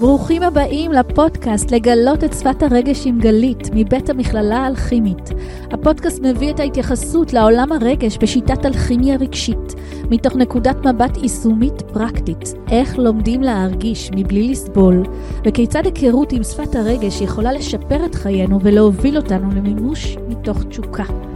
ברוכים הבאים לפודקאסט לגלות את שפת הרגש עם גלית, מבית המכללה האלכימית. הפודקאסט מביא את ההתייחסות לעולם הרגש בשיטת אלכימיה רגשית, מתוך נקודת מבט יישומית פרקטית, איך לומדים להרגיש מבלי לסבול, וכיצד היכרות עם שפת הרגש יכולה לשפר את חיינו ולהוביל אותנו למימוש מתוך תשוקה.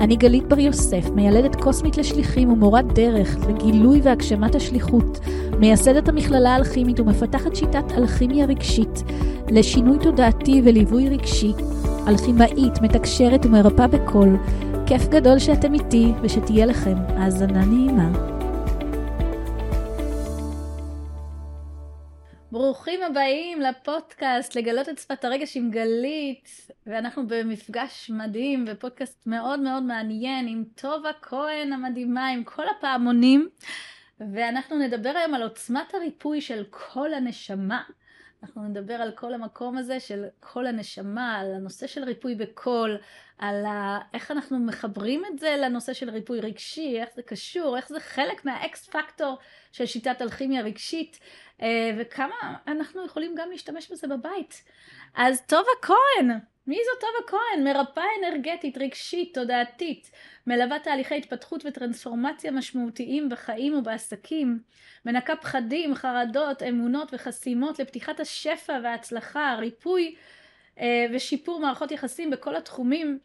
אני גלית בר יוסף, מיילדת קוסמית לשליחים ומורת דרך לגילוי והגשמת השליחות, מייסדת המכללה האלכימית ומפתחת שיטת אלכימיה רגשית לשינוי תודעתי וליווי רגשי, אלכימאית, מתקשרת ומרפאה בקול. כיף גדול שאתם איתי ושתהיה לכם האזנה נעימה. ברוכים הבאים לפודקאסט לגלות את שפת הרגש עם גלית, ואנחנו במפגש מדהים ופודקאסט מאוד מאוד מעניין עם טובה כהן המדהימה, עם כל הפעמונים, ואנחנו נדבר היום על עוצמת הריפוי של כל הנשמה. אנחנו נדבר על כל המקום הזה של כל הנשמה, על הנושא של ריפוי בקול, על ה... איך אנחנו מחברים את זה לנושא של ריפוי רגשי, איך זה קשור, איך זה חלק מהאקס פקטור של שיטת אלכימיה רגשית, וכמה אנחנו יכולים גם להשתמש בזה בבית. אז טובה כהן, מי זו טובה כהן? מרפאה אנרגטית, רגשית, תודעתית, מלווה תהליכי התפתחות וטרנספורמציה משמעותיים בחיים ובעסקים, מנקה פחדים, חרדות, אמונות וחסימות לפתיחת השפע וההצלחה, ריפוי אה, ושיפור מערכות יחסים בכל התחומים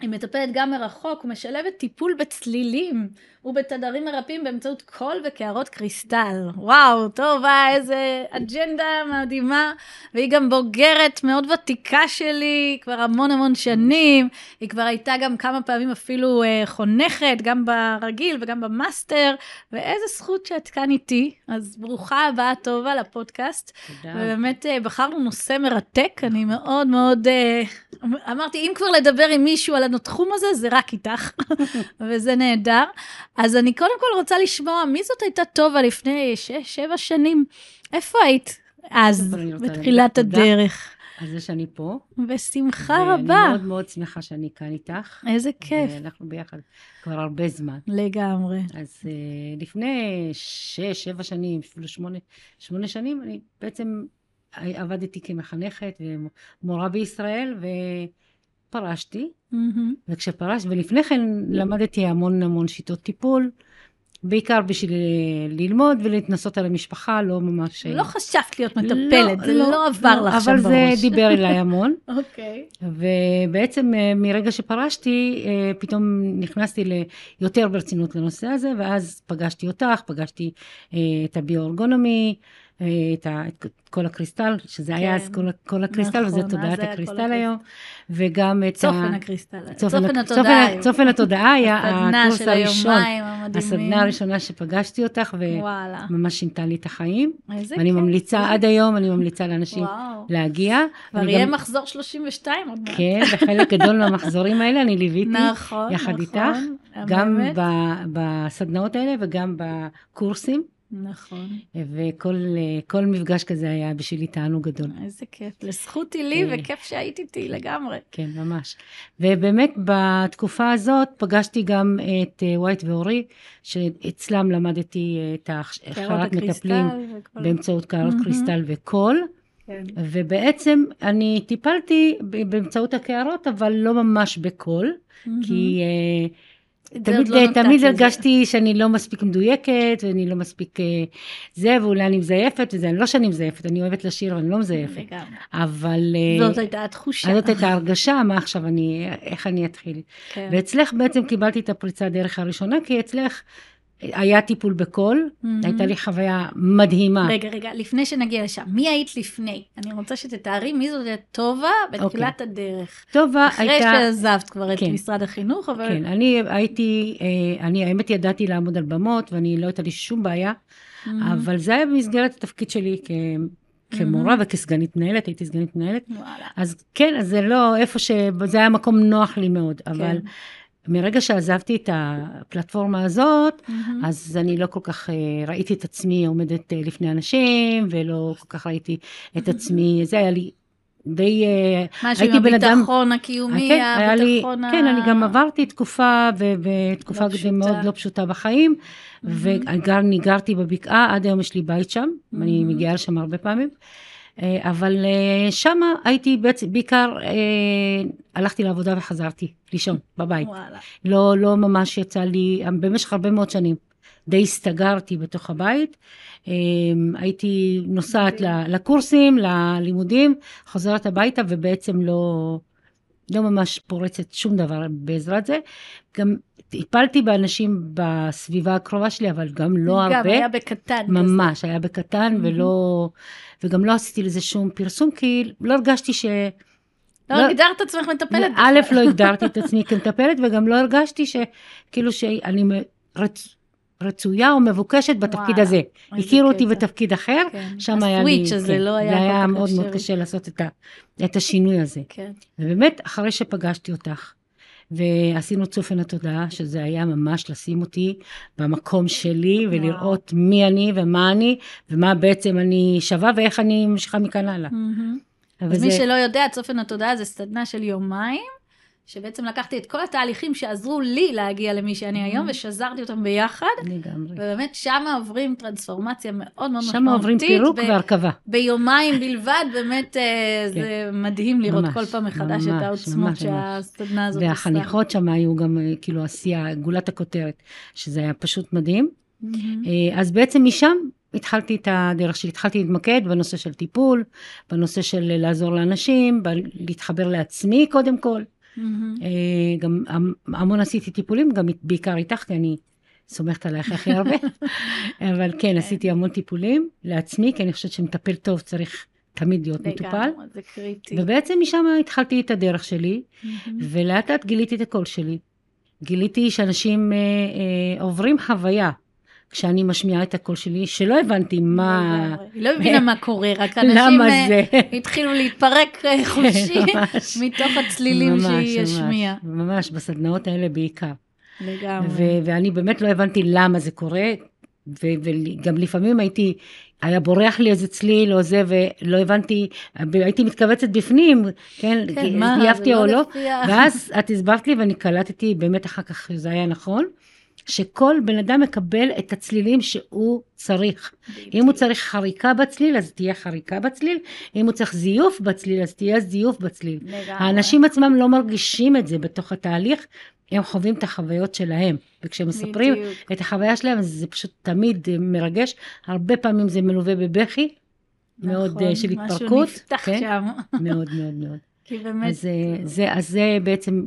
היא מטפלת גם מרחוק ומשלבת טיפול בצלילים ובתדרים מרפאים באמצעות קול וקערות קריסטל. וואו, טוב, אה, איזה אג'נדה מדהימה. והיא גם בוגרת מאוד ותיקה שלי, כבר המון המון שנים. היא כבר הייתה גם כמה פעמים אפילו אה, חונכת, גם ברגיל וגם במאסטר. ואיזה זכות שאת כאן איתי. אז ברוכה הבאה, טובה, לפודקאסט. תודה. ובאמת אה, בחרנו נושא מרתק, אני מאוד מאוד... אה, אמרתי, אם כבר לדבר עם מישהו על התחום הזה, זה רק איתך, וזה נהדר. אז אני קודם כל רוצה לשמוע, מי זאת הייתה טובה לפני שש, שבע שנים? איפה היית אז, בתחילת הדרך? על זה שאני פה. בשמחה רבה. ואני מאוד מאוד שמחה שאני כאן איתך. איזה כיף. ואנחנו ביחד כבר הרבה זמן. לגמרי. אז uh, לפני שש, שבע שנים, אפילו שמונה, שמונה שנים, אני בעצם עבדתי כמחנכת ומורה בישראל, ופרשתי. Mm-hmm. וכשפרשתי, ולפני כן למדתי המון המון שיטות טיפול. בעיקר בשביל ללמוד ולהתנסות על המשפחה, לא ממש... לא חשבת להיות מטפלת, לא, זה לא, לא עבר לך שם בראש. אבל זה דיבר אליי המון. אוקיי. okay. ובעצם אה, מרגע שפרשתי, אה, פתאום נכנסתי יותר ברצינות לנושא הזה, ואז פגשתי אותך, פגשתי אה, את הביו-אורגונומי, את, ה, את כל הקריסטל, שזה כן. היה אז כל, כל הקריסטל, נכון, וזה תודעת הקריסטל היום, וגם את צופן ה... הקריסטל, צופן, צופן התודעה. צופן, צופן התודעה היה הקורס הראשון, הסדנה הראשונה שפגשתי אותך, וממש שינתה לי את החיים. כיף. ואני ממליצה, עד היום אני ממליצה לאנשים וואו. להגיע. כבר יהיה גם... מחזור 32 עוד מעט. כן, וחלק גדול מהמחזורים האלה אני ליוויתי, נכון, יחד נכון, איתך, גם בסדנאות האלה וגם בקורסים. נכון. וכל מפגש כזה היה בשבילי תענוג גדול. איזה כיף. לזכות היא לי, וכיף שהיית איתי לגמרי. כן, ממש. ובאמת, בתקופה הזאת פגשתי גם את ווייט ואורי, שאצלם למדתי את הכשרת מטפלים באמצעות קערות קריסטל וקול. כן. ובעצם אני טיפלתי באמצעות הקערות, אבל לא ממש בקול, mm-hmm. כי... Uh, תמיד, לא תמיד הרגשתי שאני לא מספיק מדויקת, ואני לא מספיק אה, זה, ואולי אני מזייפת, וזה לא שאני מזייפת, אני אוהבת לשיר, אבל אני לא מזייפת. לגמרי. אבל... אה, זאת הייתה התחושה. זאת הייתה הרגשה, מה עכשיו אני, איך אני אתחיל. כן. ואצלך בעצם קיבלתי את הפריצת דרך הראשונה, כי אצלך היה טיפול בקול, mm-hmm. הייתה לי חוויה מדהימה. רגע, רגע, לפני שנגיע לשם, מי היית לפני? אני רוצה שתתארי מי זאת טובה בתחילת okay. אוקיי. הדרך. טובה אחרי הייתה... אחרי שעזבת כבר כן. את משרד החינוך, אבל... כן, אני הייתי, אה, אני האמת ידעתי לעמוד על במות, ואני לא הייתה לי שום בעיה, mm-hmm. אבל זה היה במסגרת התפקיד שלי כ... כמורה mm-hmm. וכסגנית מנהלת, הייתי סגנית מנהלת. וואלה. אז כן, אז זה לא איפה ש... זה היה מקום נוח לי מאוד, כן. אבל מרגע שעזבתי את הפלטפורמה הזאת, mm-hmm. אז אני לא כל כך uh, ראיתי את עצמי עומדת uh, לפני אנשים, ולא כל כך ראיתי את עצמי, זה היה לי די... אה, משהו עם הביטחון הקיומי, כן, הביטחון ה... כן, אני גם עברתי תקופה, ותקופה לא מאוד לא פשוטה בחיים, mm-hmm. וגם גרתי בבקעה, עד היום יש לי בית שם, mm-hmm. אני מגיעה לשם הרבה פעמים. אבל שם הייתי בעצם, בעיקר הלכתי לעבודה וחזרתי לישון בבית. וואלה. לא, לא ממש יצא לי, במשך הרבה מאוד שנים. די הסתגרתי בתוך הבית. הייתי נוסעת לקורסים, ללימודים, חוזרת הביתה ובעצם לא, לא ממש פורצת שום דבר בעזרת זה. גם טיפלתי באנשים בסביבה הקרובה שלי, אבל גם לא גם הרבה. גם היה בקטן. ממש, כזה. היה בקטן, mm-hmm. ולא, וגם לא עשיתי לזה שום פרסום, כי לא הרגשתי ש... לא, לא הגדרת את עצמך מטפלת. א', לא הגדרתי את עצמי כמטפלת, וגם לא הרגשתי שכאילו שאני רצ... רצויה או מבוקשת בתפקיד וואו, הזה. הכירו אותי בתפקיד אחר, כן. שם היה לי... הסוויץ' הזה כן, לא היה זה היה מאוד מאוד קשה לעשות את, ה, את השינוי הזה. כן. ובאמת, אחרי שפגשתי אותך, ועשינו צופן התודעה, שזה היה ממש לשים אותי במקום שלי, ולראות וואו. מי אני ומה אני, ומה בעצם אני שווה, ואיך אני ממשיכה מכאן הלאה. Mm-hmm. אז זה... מי שלא יודע, צופן התודעה זה סדנה של יומיים. שבעצם לקחתי את כל התהליכים שעזרו לי להגיע למי שאני היום, mm-hmm. ושזרתי אותם ביחד. לגמרי. ובאמת שם עוברים טרנספורמציה מאוד מאוד משמעותית. שם עוברים פירוק והרכבה. ביומיים בלבד, באמת אה, כן. זה מדהים לראות ממש, כל פעם מחדש ממש, את העוצמות שהסדנה הזאת עושה. והחניכות שם היו גם אה, כאילו עשייה, גולת הכותרת, שזה היה פשוט מדהים. Mm-hmm. אז בעצם משם התחלתי את הדרך שלי, התחלתי להתמקד בנושא של טיפול, בנושא של לעזור לאנשים, להתחבר לעצמי קודם כל. Mm-hmm. גם המון עשיתי טיפולים, גם בעיקר איתך, כי אני סומכת עלייך הכי הרבה. אבל כן, כן, עשיתי המון טיפולים לעצמי, כי אני חושבת שמטפל טוב צריך תמיד להיות מטופל. זה קריטי. ובעצם משם התחלתי את הדרך שלי, mm-hmm. ולאט לאט גיליתי את הקול שלי. גיליתי שאנשים אה, אה, עוברים חוויה. כשאני משמיעה את הקול שלי, שלא הבנתי מה... היא לא הבינה מה קורה, רק אנשים אה, התחילו להתפרק אה, חופשי מתוך הצלילים שהיא השמיעה. ממש, בסדנאות האלה בעיקר. לגמרי. ואני באמת לא הבנתי למה זה קורה, וגם לפעמים הייתי, היה בורח לי איזה צליל או זה, ולא הבנתי, הייתי מתכווצת בפנים, כן, כן, מה, זה לא לא, ואז את הסברת לי ואני קלטתי, באמת אחר כך זה היה נכון. שכל בן אדם מקבל את הצלילים שהוא צריך. אם הוא צריך חריקה בצליל, אז תהיה חריקה בצליל, אם הוא צריך זיוף בצליל, אז תהיה זיוף בצליל. האנשים עצמם לא מרגישים את זה בתוך התהליך, הם חווים את החוויות שלהם. וכשהם מספרים את החוויה שלהם, זה פשוט תמיד מרגש. הרבה פעמים זה מלווה בבכי, נכון, מאוד אה, של התפרקות. משהו נפתח כן? שם. מאוד מאוד מאוד. כי באמת... אז, אה, זה, אז זה בעצם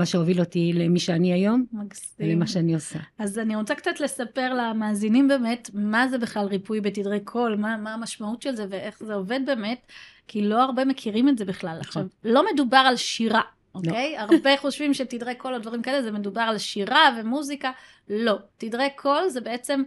מה שהוביל אותי למי שאני היום, מקסים. ולמה שאני עושה. אז אני רוצה קצת לספר למאזינים באמת, מה זה בכלל ריפוי בתדרי קול, מה, מה המשמעות של זה ואיך זה עובד באמת, כי לא הרבה מכירים את זה בכלל. נכון. עכשיו, לא מדובר על שירה, לא. אוקיי? לא. הרבה חושבים שתדרי קול או דברים כאלה, זה מדובר על שירה ומוזיקה. לא. תדרי קול זה בעצם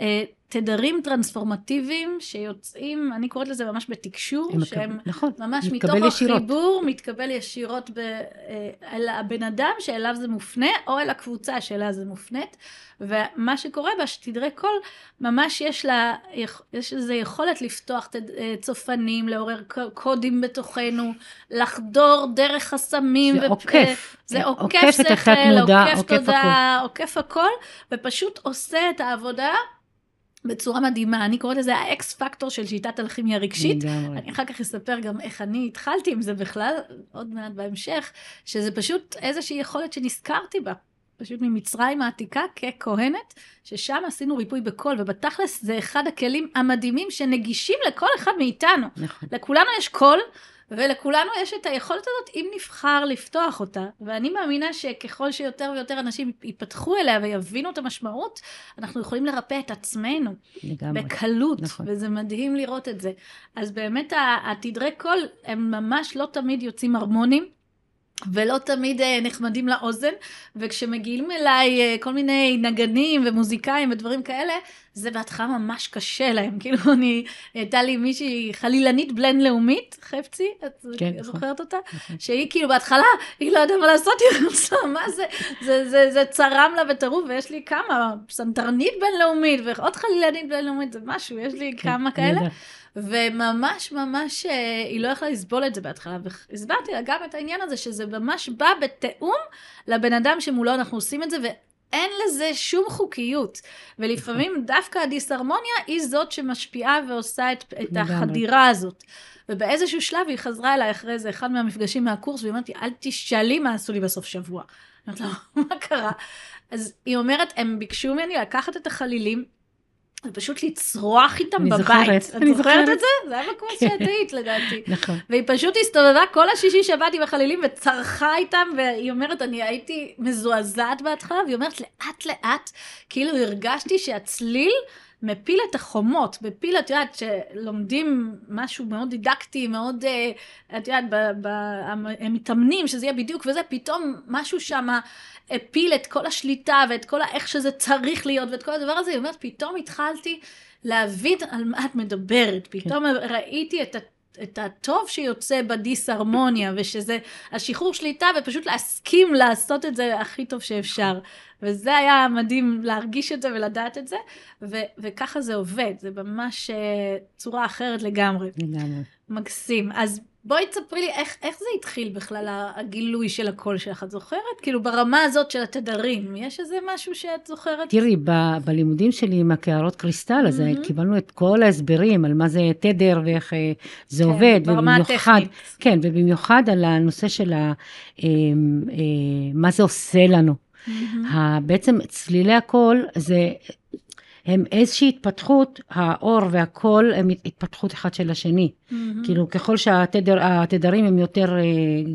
אה, תדרים טרנספורמטיביים שיוצאים, אני קוראת לזה ממש בתקשור, שהם נכון, ממש מתוך ישירות. החיבור, מתקבל ישירות ב, אה, אל הבן אדם שאליו זה מופנה, או אל הקבוצה שאליה זה מופנית, ומה שקורה בה, שתדרי קול, ממש יש לה, יש איזו יכולת לפתוח אה, צופנים, לעורר קודים בתוכנו, לחדור דרך חסמים. זה ו... עוקף. זה עוקף, עוקף שכל, עוקף תודעה, עוקף הכל, ופשוט עושה את העבודה. בצורה מדהימה, אני קוראת לזה ה X factor של שיטת אלכימיה רגשית. אני אחר כך אספר גם איך אני התחלתי עם זה בכלל, עוד מעט בהמשך, שזה פשוט איזושהי יכולת שנזכרתי בה. פשוט ממצרים העתיקה ככהנת, ששם עשינו ריפוי בקול, ובתכלס זה אחד הכלים המדהימים שנגישים לכל אחד מאיתנו. נכון. לכולנו יש קול, ולכולנו יש את היכולת הזאת אם נבחר לפתוח אותה. ואני מאמינה שככל שיותר ויותר אנשים ייפתחו אליה ויבינו את המשמעות, אנחנו יכולים לרפא את עצמנו. לגמרי. בקלות. נכון. וזה מדהים לראות את זה. אז באמת התדרי קול הם ממש לא תמיד יוצאים הרמונים. ולא תמיד uh, נחמדים לאוזן, וכשמגיעים אליי uh, כל מיני נגנים ומוזיקאים ודברים כאלה, זה בהתחלה ממש קשה להם. כאילו, אני, הייתה לי מישהי חלילנית בלנדלאומית, חפצי, את כן, נכון. זוכרת אותה? נכון. שהיא כאילו בהתחלה, היא לא יודעת מה לעשות, היא רוצה, מה זה? זה, זה, זה צרם לה בטירוף, ויש לי כמה, פסנתרנית בינלאומית, ועוד חלילנית בינלאומית, זה משהו, יש לי כן, כמה כאלה. וממש ממש אה, היא לא יכלה לסבול את זה בהתחלה, והסברתי לה גם את העניין הזה, שזה ממש בא בתיאום לבן אדם שמולו אנחנו עושים את זה, אין לזה שום חוקיות. ולפעמים נכון. דווקא הדיסהרמוניה היא זאת שמשפיעה ועושה את, את החדירה הזאת. ובאיזשהו שלב היא חזרה אליי אחרי איזה אחד מהמפגשים מהקורס, והיא אמרת לי, אל תשאלי מה עשו לי בסוף שבוע. אומרת לה, מה קרה? אז היא אומרת, הם ביקשו ממני לקחת את החלילים, ופשוט לצרוח איתם אני בבית. זוכרת, את אני זוכרת. את זה? זה היה בקורס כן. שאת היית לדעתי. נכון. והיא פשוט הסתובבה כל השישי שבאתי בחלילים וצרחה איתם, והיא אומרת, אני הייתי מזועזעת בהתחלה, והיא אומרת, לאט לאט, כאילו הרגשתי שהצליל מפיל את החומות, מפיל, את יודעת, שלומדים משהו מאוד דידקטי, מאוד, אה, את יודעת, ב- ב- הם מתאמנים שזה יהיה בדיוק וזה, פתאום משהו שם הפיל את כל השליטה ואת כל איך שזה צריך להיות ואת כל הדבר הזה, היא אומרת, פתאום התחלתי להבין על מה את מדברת, פתאום ראיתי את. את הטוב שיוצא בדיסהרמוניה, ושזה השחרור שליטה, ופשוט להסכים לעשות את זה הכי טוב שאפשר. וזה היה מדהים להרגיש את זה ולדעת את זה, ו- וככה זה עובד, זה ממש uh, צורה אחרת לגמרי. לגמרי. מקסים. אז בואי תספרי לי איך, איך זה התחיל בכלל, הגילוי של הקול שלך, את זוכרת? כאילו ברמה הזאת של התדרים, יש איזה משהו שאת זוכרת? תראי, ב- בלימודים שלי עם הקערות קריסטל, אז מהמם. קיבלנו את כל ההסברים על מה זה תדר ואיך אה, זה כן, עובד. ברמה ובמיוחד- הטכנית. כן, ובמיוחד על הנושא של ה, אה, אה, מה זה עושה לנו. מהמם. ה- בעצם צלילי הקול זה, הם איזושהי התפתחות, האור והקול הם התפתחות אחד של השני. מהמם. כאילו ככל שהתדרים הם יותר אה,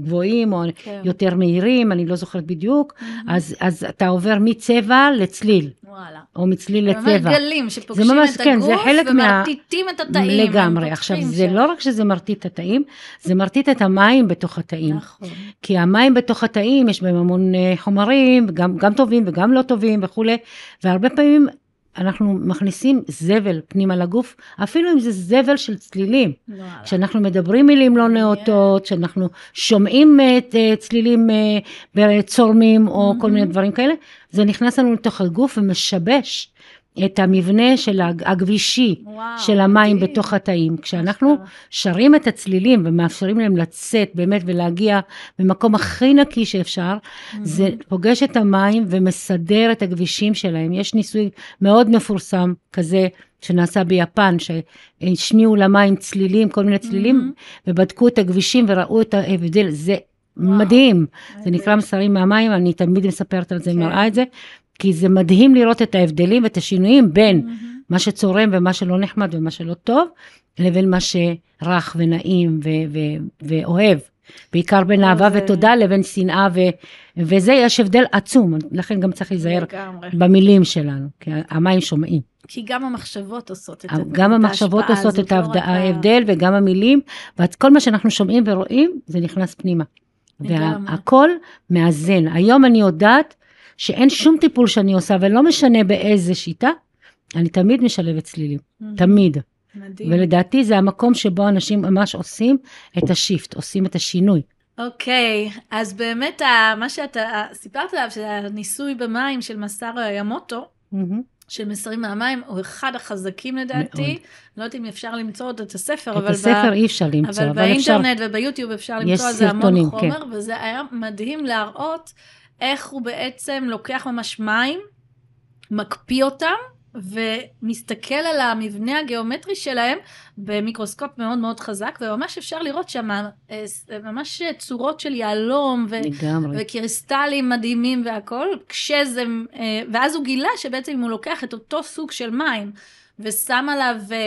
גבוהים או כן. יותר מהירים, אני לא זוכרת בדיוק, מהמם. אז, אז אתה עובר מצבע לצליל, וואלה. או מצליל זה ממש לצבע. גלים שפוגשים זה ממש, את כן, הגוף זה חלק מה- ומרטיטים את התאים. לגמרי. עכשיו, פותחים זה. לא רק שזה מרטיט את התאים, זה מרטיט את המים בתוך התאים. נכון. כי המים בתוך התאים, יש בהם המון אה, חומרים, גם, גם טובים וגם לא טובים וכולי, והרבה פעמים אנחנו מכניסים זבל פנימה לגוף, אפילו אם זה זבל של צלילים. וואלה. כשאנחנו מדברים מילים לא נאותות, כשאנחנו שומעים אה, את, אה, צלילים אה, צורמים או כל. מיני דברים כאלה, זה נכנס לנו לתוך הגוף ומשבש את המבנה של הג- הגבישי וואו, של המים מדהים. בתוך התאים. כשאנחנו. שרים את הצלילים ומאפשרים להם לצאת באמת ולהגיע במקום הכי נקי שאפשר, זה פוגש את המים ומסדר את הכבישים שלהם. יש ניסוי מאוד מפורסם כזה שנעשה ביפן, שהשמיעו למים צלילים, כל מיני צלילים, ובדקו את הכבישים וראו את ההבדל. זה וואו. מדהים. זה. נקרא מסרים מהמים, אני תמיד מספרת על זה, כן. מראה את זה, כי זה מדהים לראות את ההבדלים ואת השינויים בין מהמם. מה שצורם ומה שלא נחמד ומה שלא טוב, לבין מה שרך ונעים ו- ו- ואוהב. בעיקר בין אהבה זה- ותודה לבין שנאה, ו- וזה יש הבדל עצום, לכן גם צריך להיזהר. במילים שלנו, כי המים שומעים. כי גם המחשבות עושות את גם את המחשבות עושות את לא ההבדל וגם המילים, וכל מה שאנחנו שומעים ורואים, זה נכנס פנימה. והכל מאזן. היום אני יודעת שאין שום טיפול שאני עושה, ולא משנה באיזה שיטה, אני תמיד משלבת צלילים. תמיד. מדהים. ולדעתי זה המקום שבו אנשים ממש עושים את השיפט, עושים את השינוי. אוקיי, אז באמת מה שאתה סיפרת עליו, שהניסוי במים של מסארו ימוטו, של מסרים מהמים, הוא אחד החזקים לדעתי. מאוד. לא יודעת אם אפשר למצוא עוד את הספר, את אבל, הספר ב... אי אפשר למצוא, אבל אבל אפשר... באינטרנט וביוטיוב אפשר למצוא על זה המון סרטונים, חומר, וזה היה מדהים להראות איך הוא בעצם לוקח ממש מים, מקפיא אותם, ומסתכל על המבנה הגיאומטרי שלהם במיקרוסקופ מאוד מאוד חזק, וממש אפשר לראות שם אה, ממש צורות של יהלום, ו... לגמרי. וקריסטלים מדהימים והכל, כשזה, אה, ואז הוא גילה שבעצם אם הוא לוקח את אותו סוג של מים ושם עליו אה,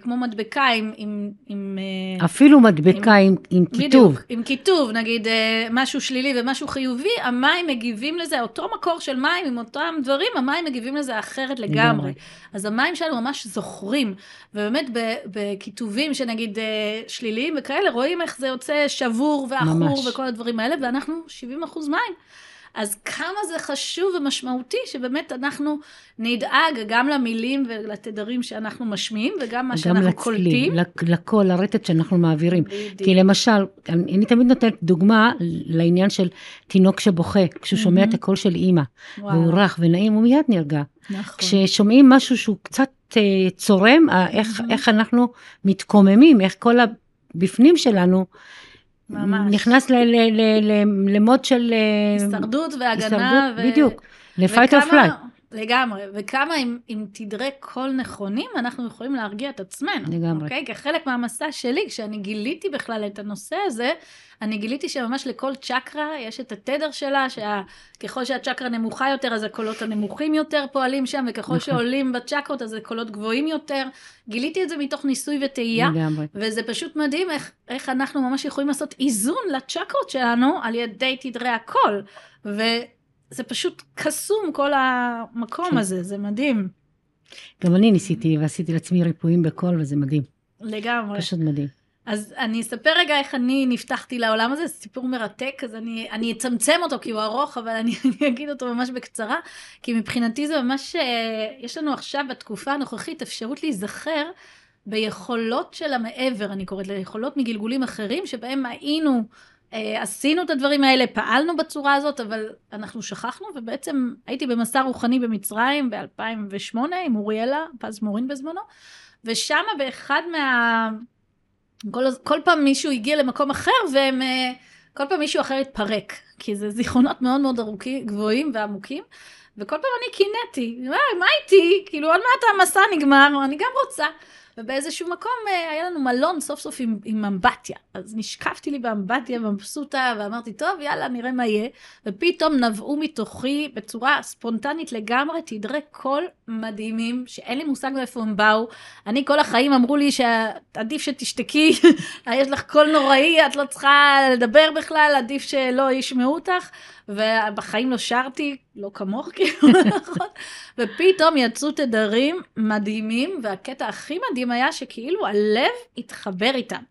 כמו מדבקה עם, עם, עם אה, אפילו מדבקה עם, עם כיתוב. בדיוק, עם כיתוב, נגיד אה, משהו שלילי ומשהו חיובי, המים מגיבים לזה, אותו מקור של מים עם אותם דברים, המים מגיבים לזה אחרת לגמרי. לגמרי. אז המים שלנו ממש זוכרים, ובאמת בכיתובים שנגיד אה, שליליים וכאלה, רואים איך זה יוצא שבור ועכור. וכל הדברים האלה, ואנחנו 70 אחוז מים. אז כמה זה חשוב ומשמעותי שבאמת אנחנו נדאג גם למילים ולתדרים שאנחנו משמיעים, וגם מה גם שאנחנו לצליל, קולטים. לק- לקול, לרטט שאנחנו מעבירים. בדיוק. כי למשל, אני, אני תמיד נותנת דוגמה לעניין של תינוק שבוכה, כשהוא שומע את הקול של אימא, והוא רך ונעים, הוא מיד נרגע. נכון. כששומעים משהו שהוא קצת אה, צורם, איך. איך אנחנו מתקוממים, איך כל הבפנים שלנו ממש. נכנס למוד של... אה, הישרדות והגנה. הישרדות, ו... בדיוק. ל-fight or flight. לגמרי, וכמה עם, עם תדרי קול נכונים אנחנו יכולים להרגיע את עצמנו. לגמרי. אוקיי? כחלק מהמסע שלי, כשאני גיליתי בכלל את הנושא הזה, אני גיליתי שממש לכל צ'קרה יש את התדר שלה, שככל שהצ'קרה נמוכה יותר, אז הקולות הנמוכים יותר פועלים שם, וככל נכון. שעולים בצ'קרות, אז הקולות גבוהים יותר. גיליתי את זה מתוך ניסוי וטעייה, לגמרי. וזה פשוט מדהים איך, איך אנחנו ממש יכולים לעשות איזון לצ'קרות שלנו על ידי תדרי הקול. ו... זה פשוט קסום כל המקום כן. הזה, זה מדהים. גם אני ניסיתי ועשיתי לעצמי ריפויים בקול, וזה מדהים. לגמרי. פשוט מדהים. אז אני אספר רגע איך אני נפתחתי לעולם הזה, זה סיפור מרתק, אז אני, אני אצמצם אותו כי הוא ארוך, אבל אני, אני אגיד אותו ממש בקצרה, כי מבחינתי זה ממש, אה, יש לנו עכשיו בתקופה הנוכחית אפשרות להיזכר ביכולות של המעבר, אני קוראת לה, יכולות מגלגולים אחרים, שבהם היינו עשינו את הדברים האלה, פעלנו בצורה הזאת, אבל אנחנו שכחנו, ובעצם הייתי במסע רוחני במצרים ב-2008 עם אוריאלה, פז מורין בזמנו, ושם באחד מה... כל, כל פעם מישהו הגיע למקום אחר, והם... אה, כל פעם מישהו אחר התפרק, כי זה זיכרונות מאוד מאוד ארוכים, גבוהים ועמוקים, וכל פעם אני קינאתי, מה, מה איתי? כאילו, עוד מעט המסע נגמר, אני גם רוצה. ובאיזשהו מקום אה, היה לנו מלון סוף סוף עם, עם אמבטיה. אז נשקפתי לי באמבטיה מבסוטה, ואמרתי, טוב, יאללה, נראה מה יהיה. ופתאום נבעו מתוכי בצורה ספונטנית לגמרי תדרי קול מדהימים, שאין לי מושג מאיפה הם באו. אני כל החיים אמרו לי שעדיף שתשתקי, יש לך קול נוראי, את לא צריכה לדבר בכלל, עדיף שלא ישמעו אותך. ובחיים לא שרתי, לא כמוך כאילו, נכון? ופתאום יצאו תדרים מדהימים, והקטע הכי מדהים היה שכאילו הלב התחבר איתם.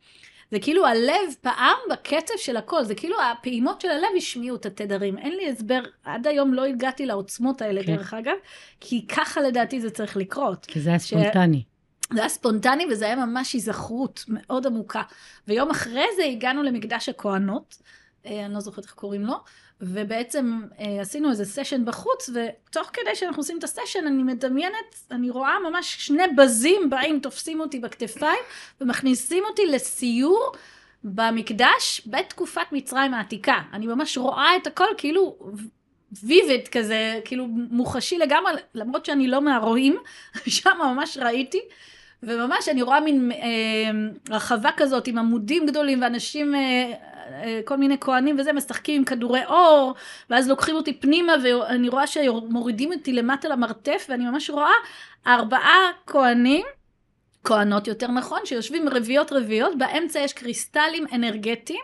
זה כאילו הלב פעם בקצב של הכל, זה כאילו הפעימות של הלב השמיעו את התדרים. אין לי הסבר, עד היום לא הגעתי לעוצמות האלה כן. דרך אגב, כי ככה לדעתי זה צריך לקרות. כי זה היה ספונטני. ש... זה היה ספונטני וזה היה ממש היזכרות מאוד עמוקה. ויום אחרי זה הגענו למקדש הכוהנות, אה, אני לא זוכרת איך קוראים לו, ובעצם אה, עשינו איזה סשן בחוץ, ותוך כדי שאנחנו עושים את הסשן, אני מדמיינת, אני רואה ממש שני בזים באים, תופסים אותי בכתפיים, ומכניסים אותי לסיור במקדש בתקופת מצרים העתיקה. אני ממש רואה את הכל כאילו ויביד כזה, כאילו מוחשי לגמרי, למרות שאני לא מהרועים, שם ממש ראיתי. וממש אני רואה מין אה, רחבה כזאת עם עמודים גדולים ואנשים אה, כל מיני כהנים וזה, משחקים עם כדורי אור, ואז לוקחים אותי פנימה, ואני רואה שמורידים אותי למטה למרתף, ואני ממש רואה ארבעה כהנים, כהנות יותר נכון, שיושבים רביעיות רביעיות, באמצע יש קריסטלים אנרגטיים.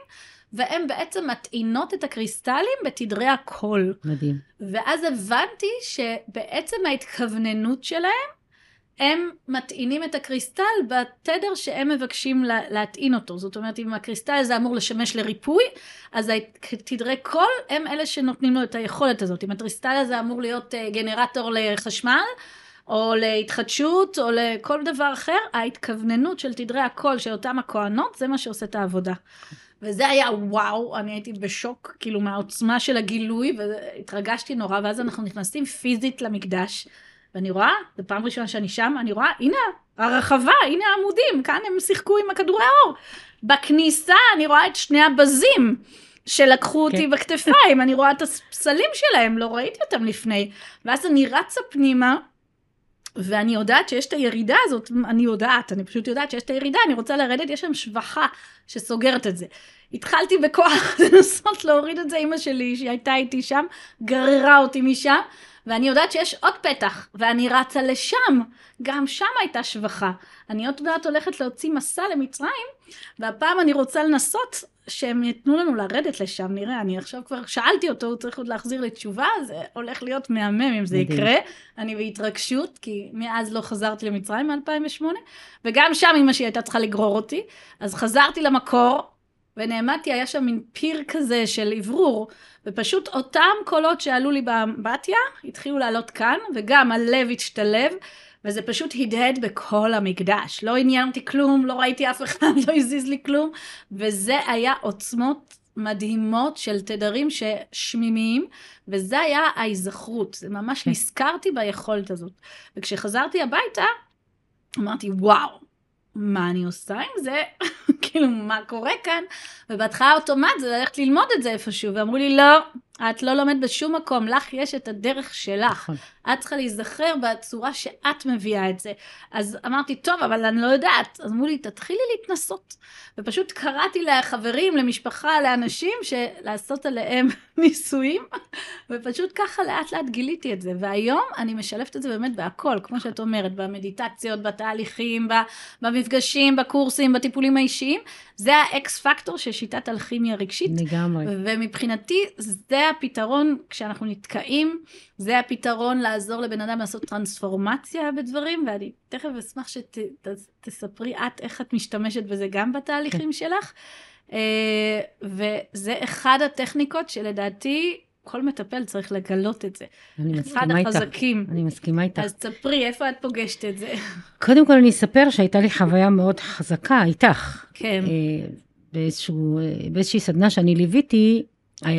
והן בעצם מטעינות את הקריסטלים בתדרי הקול. מדהים. ואז הבנתי שבעצם ההתכווננות שלהם הם מטעינים את הקריסטל בתדר שהם מבקשים להטעין אותו. זאת אומרת, אם הקריסטל הזה אמור לשמש לריפוי, אז תדרי קול הם אלה שנותנים לו את היכולת הזאת. אם הקריסטל הזה אמור להיות אה, גנרטור לחשמל, או להתחדשות, או לכל דבר אחר, ההתכווננות של תדרי הקול של אותם הכוהנות, זה מה שעושה את העבודה. וזה היה וואו, אני הייתי בשוק, כאילו מהעוצמה של הגילוי, והתרגשתי נורא, ואז אנחנו נכנסים פיזית למקדש. ואני רואה, זו פעם ראשונה שאני שם, אני רואה, הנה הרחבה, הנה העמודים, כאן הם שיחקו עם הכדורי האור. בכניסה אני רואה את שני הבזים שלקחו אותי כן. בכתפיים, אני רואה את הספסלים שלהם, לא ראיתי אותם לפני. ואז אני רצה פנימה, ואני יודעת שיש את הירידה הזאת, אני יודעת, אני פשוט יודעת שיש את הירידה, אני רוצה לרדת, יש שם שבחה שסוגרת את זה. התחלתי בכוח לנסות להוריד את זה, אימא שלי שהייתה איתי שם, גררה אותי משם, ואני יודעת שיש עוד פתח, ואני רצה לשם, גם שם הייתה שבחה. אני עוד מעט הולכת להוציא מסע למצרים, והפעם אני רוצה לנסות שהם ייתנו לנו לרדת לשם, נראה, אני עכשיו כבר שאלתי אותו, הוא צריך עוד להחזיר לי תשובה, זה הולך להיות מהמם אם זה. יקרה. אני בהתרגשות, כי מאז לא חזרתי למצרים מ-2008, וגם שם אמא שלי הייתה צריכה לגרור אותי, אז חזרתי למקור, ונעמדתי, היה שם מין פיר כזה של אוורור, ופשוט אותם קולות שעלו לי באמבטיה, התחילו לעלות כאן, וגם הלב השתלב, וזה פשוט הדהד בכל המקדש. לא עניין אותי כלום, לא ראיתי אף אחד, לא הזיז לי כלום, וזה היה עוצמות מדהימות של תדרים ששמימיים, וזה היה ההיזכרות. זה ממש כן. נזכרתי ביכולת הזאת. וכשחזרתי הביתה, אמרתי, וואו, מה אני עושה עם זה? כאילו, מה קורה כאן? ובהתחלה אוטומט זה ללכת ללמוד את זה איפשהו, ואמרו לי, לא, את לא לומדת בשום מקום, לך יש את הדרך שלך. נכון. את צריכה להיזכר בצורה שאת מביאה את זה. אז אמרתי, טוב, אבל אני לא יודעת. אז אמרו לי, תתחילי להתנסות. ופשוט קראתי לחברים, למשפחה, לאנשים, לעשות עליהם ניסויים, ופשוט ככה לאט לאט גיליתי את זה. והיום אני משלבת את זה באמת בהכל, כמו שאת אומרת, במדיטציות, בתהליכים, במפגשים, בקורסים, בטיפולים האישיים. זה האקס פקטור של שיטת אלכימיה רגשית. לגמרי. ומבחינתי זה הפתרון כשאנחנו נתקעים, זה הפתרון לעזור לבן אדם לעשות טרנספורמציה בדברים, ואני תכף אשמח שתספרי את איך את משתמשת בזה גם בתהליכים כן. שלך. אה, וזה אחד הטכניקות שלדעתי כל מטפל צריך לגלות את זה. אני מסכימה איתך. אחד החזקים. אני מסכימה איתך. אז תספרי, איפה את פוגשת את זה? קודם כל אני אספר שהייתה לי חוויה מאוד חזקה איתך. כן. אה, באיזשהו, אה, באיזושהי סדנה שאני ליוויתי,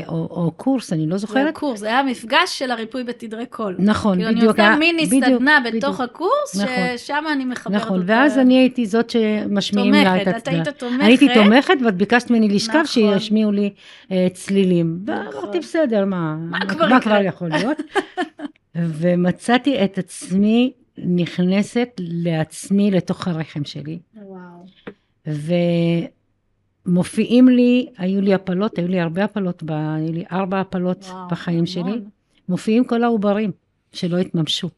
או, או קורס, אני לא זוכרת. זה קורס, זה היה מפגש של הריפוי בתדרי קול. נכון, כאילו בדיוק. כאילו אני עושה מיני סדנה בתוך בדיוק. הקורס, נכון. ששם אני מחברת נכון, אותה. נכון, ואז אני הייתי זאת שמשמיעים לה את הצדעה. תומכת, את היית תומכת. הייתי תומכת, ואת ביקשת ממני לשכב נכון. שישמיעו לי uh, צלילים. נכון. ואמרתי, בסדר, מה, מה, כבר, מה כבר יכול להיות? ומצאתי את עצמי נכנסת לעצמי לתוך הרחם שלי. וואו. מופיעים לי, היו לי הפלות, היו לי הרבה הפלות, היו לי ארבע הפלות וואו, בחיים המון. שלי. מופיעים כל העוברים שלא התממשו.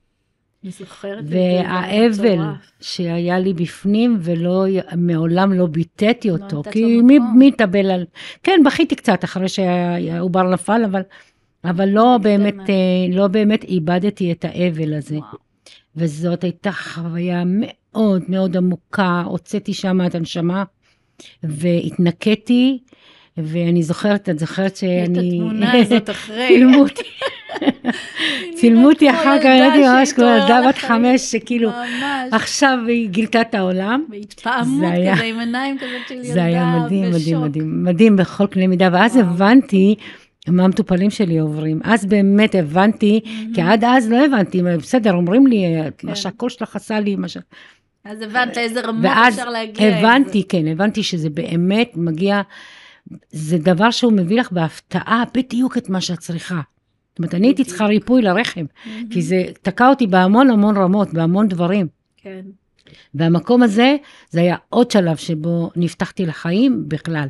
והאבל שהיה לי בפנים ומעולם לא ביטאתי לא אותו, לא כי מי, מי יתאבל על... כן, בכיתי קצת אחרי שהעובר נפל, אבל, אבל לא, באמת, אה, לא באמת איבדתי את האבל הזה. וזאת הייתה חוויה מאוד מאוד עמוקה, הוצאתי שם את הנשמה. והתנקיתי, ואני זוכרת, את זוכרת שאני... את התמונה הזאת אחרי. צילמו אותי. צילמו אותי אחר כך, הייתי ממש כמו ילדה בת חמש, שכאילו, עכשיו היא גילתה את העולם. בהתפעמות כזה, עם עיניים כזאת של ילדה, זה היה מדהים, מדהים, מדהים, מדהים בכל קנה מידה, ואז הבנתי מה המטופלים שלי עוברים. אז באמת הבנתי, כי עד אז לא הבנתי, בסדר, אומרים לי, כן. מה שהקול שלך עשה לי, מה ש... אז הבנת לאיזה רמות אפשר להגיע. ואז הבנתי, כן, הבנתי שזה באמת מגיע, זה דבר שהוא מביא לך בהפתעה בדיוק את מה שאת צריכה. זאת אומרת, אני הייתי צריכה ריפוי לרחם, כי זה תקע אותי בהמון המון רמות, בהמון דברים. כן. והמקום הזה, זה היה עוד שלב שבו נפתחתי לחיים בכלל.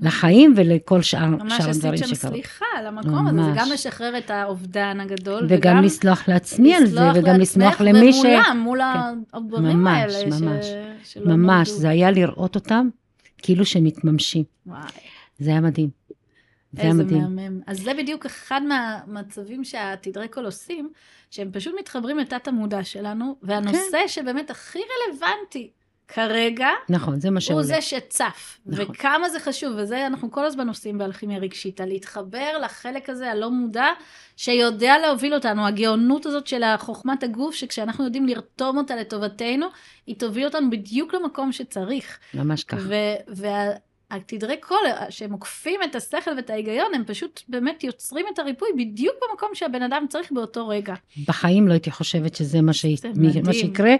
לחיים ולכל שאר, שאר הדברים שקרו. ממש עשית שם סליחה על המקום הזה, זה גם לשחרר את האובדן הגדול, וגם, וגם לסלוח לעצמי על זה, וגם לסמוך למי ש... ומולם, מול כן. הדברים ממש, האלה. ממש, ש... ממש. ממש, זה היה לראות אותם כאילו שהם מתממשים. וואי. זה היה מדהים. זה היה מדהים. איזה מהמם. אז זה בדיוק אחד מהמצבים שהתדרי קול עושים, שהם פשוט מתחברים לתת המודע שלנו, והנושא כן. שבאמת הכי רלוונטי כרגע, נכון, זה מה שעולה. הוא זה שצף. נכון. וכמה זה חשוב, וזה אנחנו כל הזמן עושים באלכימיה רגשית, על להתחבר לחלק הזה הלא מודע, שיודע להוביל אותנו, הגאונות הזאת של חוכמת הגוף, שכשאנחנו יודעים לרתום אותה לטובתנו, היא תוביל אותנו בדיוק למקום שצריך. ממש ככה. וה... התדרי קול שהם עוקפים את השכל ואת ההיגיון, הם פשוט באמת יוצרים את הריפוי בדיוק במקום שהבן אדם צריך באותו רגע. בחיים לא הייתי חושבת שזה מה, ש... מה שיקרה,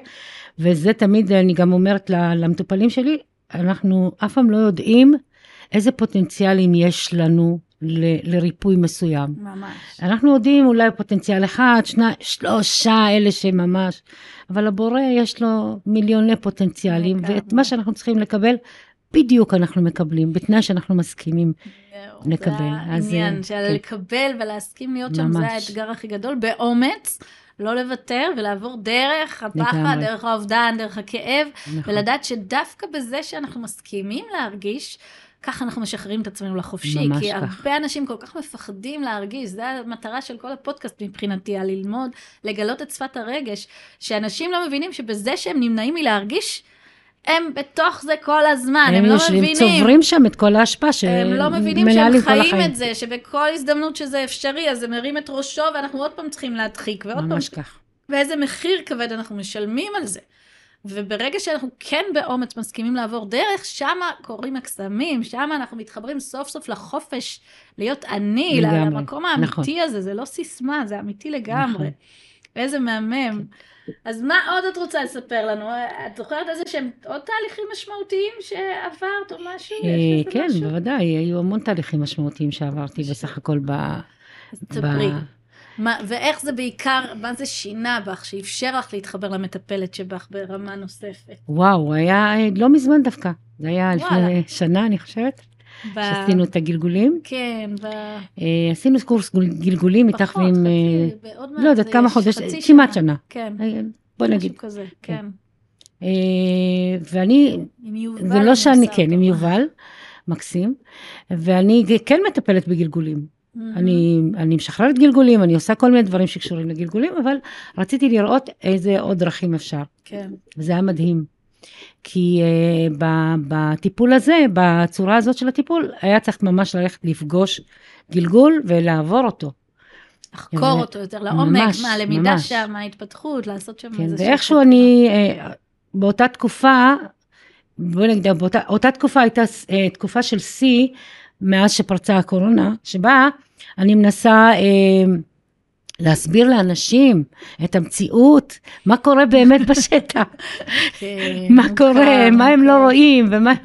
וזה תמיד, אני גם אומרת למטופלים שלי, אנחנו אף פעם לא יודעים איזה פוטנציאלים יש לנו ל, לריפוי מסוים. ממש. אנחנו יודעים אולי פוטנציאל אחד, שני, שלושה, אלה שממש, אבל הבורא יש לו מיליוני פוטנציאלים, ואת מה שאנחנו צריכים לקבל בדיוק אנחנו מקבלים, בתנאי שאנחנו מסכימים לקבל. זה העניין אה, של כן. לקבל ולהסכים להיות שם, זה האתגר הכי גדול, באומץ. לא לוותר ולעבור דרך הפחד, לגמרי. דרך האובדן, דרך הכאב, נכון. ולדעת שדווקא בזה שאנחנו מסכימים להרגיש, ככה אנחנו משחררים את עצמנו לחופשי. ממש כי כך. הרבה אנשים כל כך מפחדים להרגיש, זו המטרה של כל הפודקאסט מבחינתי, על ללמוד, לגלות את שפת הרגש, שאנשים לא מבינים שבזה שהם נמנעים מלהרגיש, הם בתוך זה כל הזמן, הם, הם לא מבינים. הם צוברים שם את כל ההשפעה שמנהלים כל החיים. הם לא מבינים שהם חיים את זה, שבכל הזדמנות שזה אפשרי, אז זה מרים את ראשו, ואנחנו עוד פעם צריכים להדחיק, ועוד ממש פעם. כך. ואיזה מחיר כבד אנחנו משלמים על זה. וברגע שאנחנו כן באומץ מסכימים לעבור דרך, שמה קורים הקסמים, שמה אנחנו מתחברים סוף סוף לחופש, להיות אני, לגמרי. למקום האמיתי נכון. הזה, זה לא סיסמה, זה אמיתי לגמרי. נכון. איזה מהמם. כן. אז מה עוד את רוצה לספר לנו? את זוכרת איזה שהם עוד תהליכים משמעותיים שעברת או משהו? אה, כן, בוודאי, היו המון תהליכים משמעותיים שעברתי בסך הכל אז תספרי. מה, ואיך זה בעיקר, מה זה שינה בך, שאפשר לך להתחבר למטפלת שבך ברמה נוספת? וואו, היה לא מזמן דווקא. זה היה לפני שנה, אני חושבת. ב... שעשינו את הגלגולים. כן, ב... אה, עשינו קורס גלגולים איתך ועם... פחות, חצי, בעוד מעט. לא יודעת, כמה חודשים, כמעט שנה. כן. אה, בוא נגיד. משהו כזה, כן. כן. אה, ואני... זה לא שאני, כן, עם יובל, מקסים. ואני כן מטפלת בגלגולים. Mm-hmm. אני, אני משחררת גלגולים, אני עושה כל מיני דברים שקשורים לגלגולים, אבל רציתי לראות איזה עוד דרכים אפשר. כן. וזה היה מדהים. כי uh, בטיפול הזה, בצורה הזאת של הטיפול, היה צריך ממש ללכת לפגוש גלגול ולעבור אותו. לחקור ו... אותו יותר לעומק, ממש, מה הלמידה ממש. שם, מה ההתפתחות, לעשות שם כן, איזה... ואיכשהו אני, uh, באותה תקופה, בואי נגיד, באותה תקופה הייתה uh, תקופה של שיא, מאז שפרצה הקורונה, שבה אני מנסה אה, להסביר לאנשים את המציאות, מה קורה באמת בשטח, כן, מה קורה, מה הם לא רואים, ומה...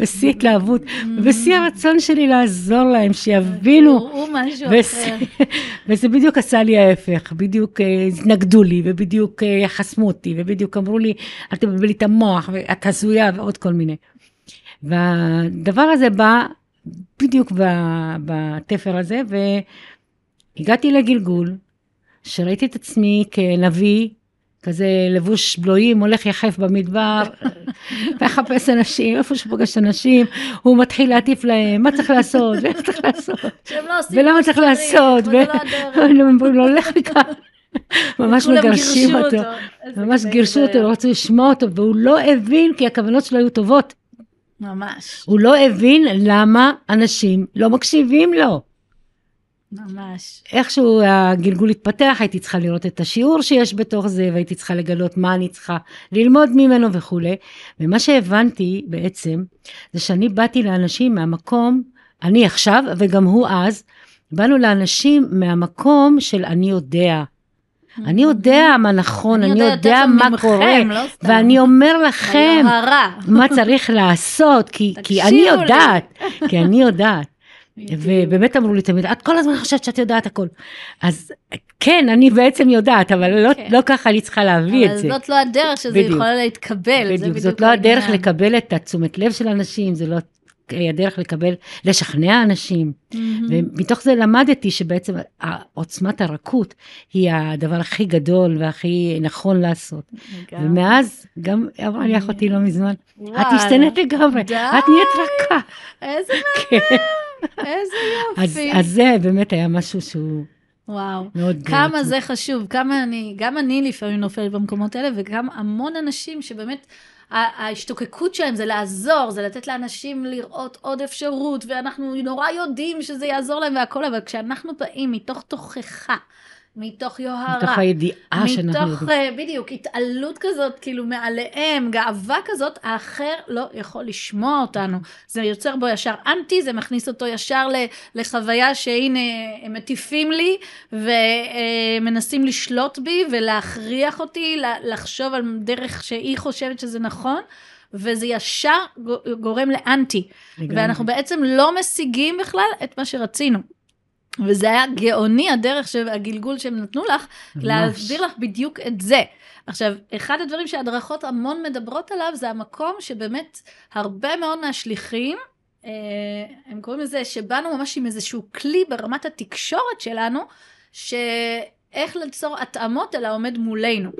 בשיא התלהבות, בשיא הרצון שלי לעזור להם, שיבינו. וזה בדיוק עשה לי ההפך, בדיוק אה, התנגדו לי, ובדיוק אה, חסמו אותי, ובדיוק אמרו לי, אל תבלבלי את המוח, ואת הזויה, ועוד כל מיני. והדבר הזה בא בדיוק בתפר הזה, והגעתי לגלגול, שראיתי את עצמי כנביא, כזה לבוש בלויים, הולך יחף במדבר, מחפש אנשים, איפה שפוגש אנשים, הוא מתחיל להטיף להם, מה צריך לעשות, ואיך צריך לעשות, לא ולמה צריך לעשות, והם אומרים לו, לך מכאן. ממש מגרשים אותו, ממש גירשו אותו, לא רצו לשמוע אותו, והוא לא הבין, כי הכוונות שלו היו טובות. ממש. הוא לא הבין למה אנשים לא מקשיבים לו. ממש. איכשהו הגלגול התפתח, הייתי צריכה לראות את השיעור שיש בתוך זה, והייתי צריכה לגלות מה אני צריכה ללמוד ממנו וכולי. ומה שהבנתי בעצם, זה שאני באתי לאנשים מהמקום, אני עכשיו וגם הוא אז, באנו לאנשים מהמקום של אני יודע. אני יודע מה נכון, אני יודע מה קורה, לא ואני אומר לכם מה צריך לעשות, כי אני יודעת, כי אני יודעת. ובאמת אמרו לי תמיד, את כל הזמן חושבת שאת יודעת הכל. אז כן, אני בעצם יודעת, אבל לא, כן. לא ככה אני צריכה להביא את זה. אבל זאת לא הדרך שזה בדיוק, יכולה להתקבל. בדיוק, זאת לא הדרך לקבל את התשומת לב של אנשים, זה לא הדרך לקבל, לשכנע אנשים. Mm-hmm. ומתוך זה למדתי שבעצם עוצמת הרכות היא הדבר הכי גדול והכי נכון לעשות. גם. ומאז, גם אמרה לי אחותי לא מזמן, וואל. את השתנית לגמרי, די. את נהיית רכה. איזה כן. איזה יופי. אז, אז זה באמת היה משהו שהוא... וואו, מאוד כמה גדול. זה חשוב, כמה אני, גם אני לפעמים נופלת במקומות האלה, וגם המון אנשים שבאמת ההשתוקקות שלהם זה לעזור, זה לתת לאנשים לראות עוד אפשרות, ואנחנו נורא יודעים שזה יעזור להם והכל, אבל כשאנחנו באים מתוך תוכחה, מתוך יוהרה. מתוך הידיעה שאנחנו. מתוך, אה, בדיוק, התעלות כזאת, כאילו מעליהם, גאווה כזאת, האחר לא יכול לשמוע אותנו. זה יוצר בו ישר אנטי, זה מכניס אותו ישר לחוויה שהנה, הם מטיפים לי, ומנסים לשלוט בי ולהכריח אותי לחשוב על דרך שהיא חושבת שזה נכון. וזה ישר גורם לאנטי. לגמרי. ואנחנו בעצם לא משיגים בכלל את מה שרצינו. וזה היה גאוני הדרך, הגלגול שהם נתנו לך, ממש. להסביר לך בדיוק את זה. עכשיו, אחד הדברים שההדרכות המון מדברות עליו, זה המקום שבאמת הרבה מאוד מהשליחים, אה, הם קוראים לזה שבאנו ממש עם איזשהו כלי ברמת התקשורת שלנו, שאיך ליצור התאמות אל העומד מולנו.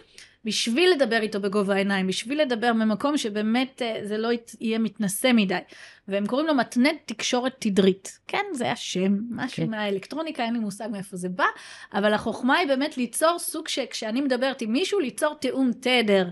בשביל לדבר איתו בגובה העיניים, בשביל לדבר ממקום שבאמת אה, זה לא יהיה מתנשא מדי. והם קוראים לו מתנת תקשורת תדרית. כן, זה השם, משהו כן. מהאלקטרוניקה, אין לי מושג מאיפה זה בא, אבל החוכמה היא באמת ליצור סוג שכשאני מדברת עם מישהו, ליצור תיאום תדר.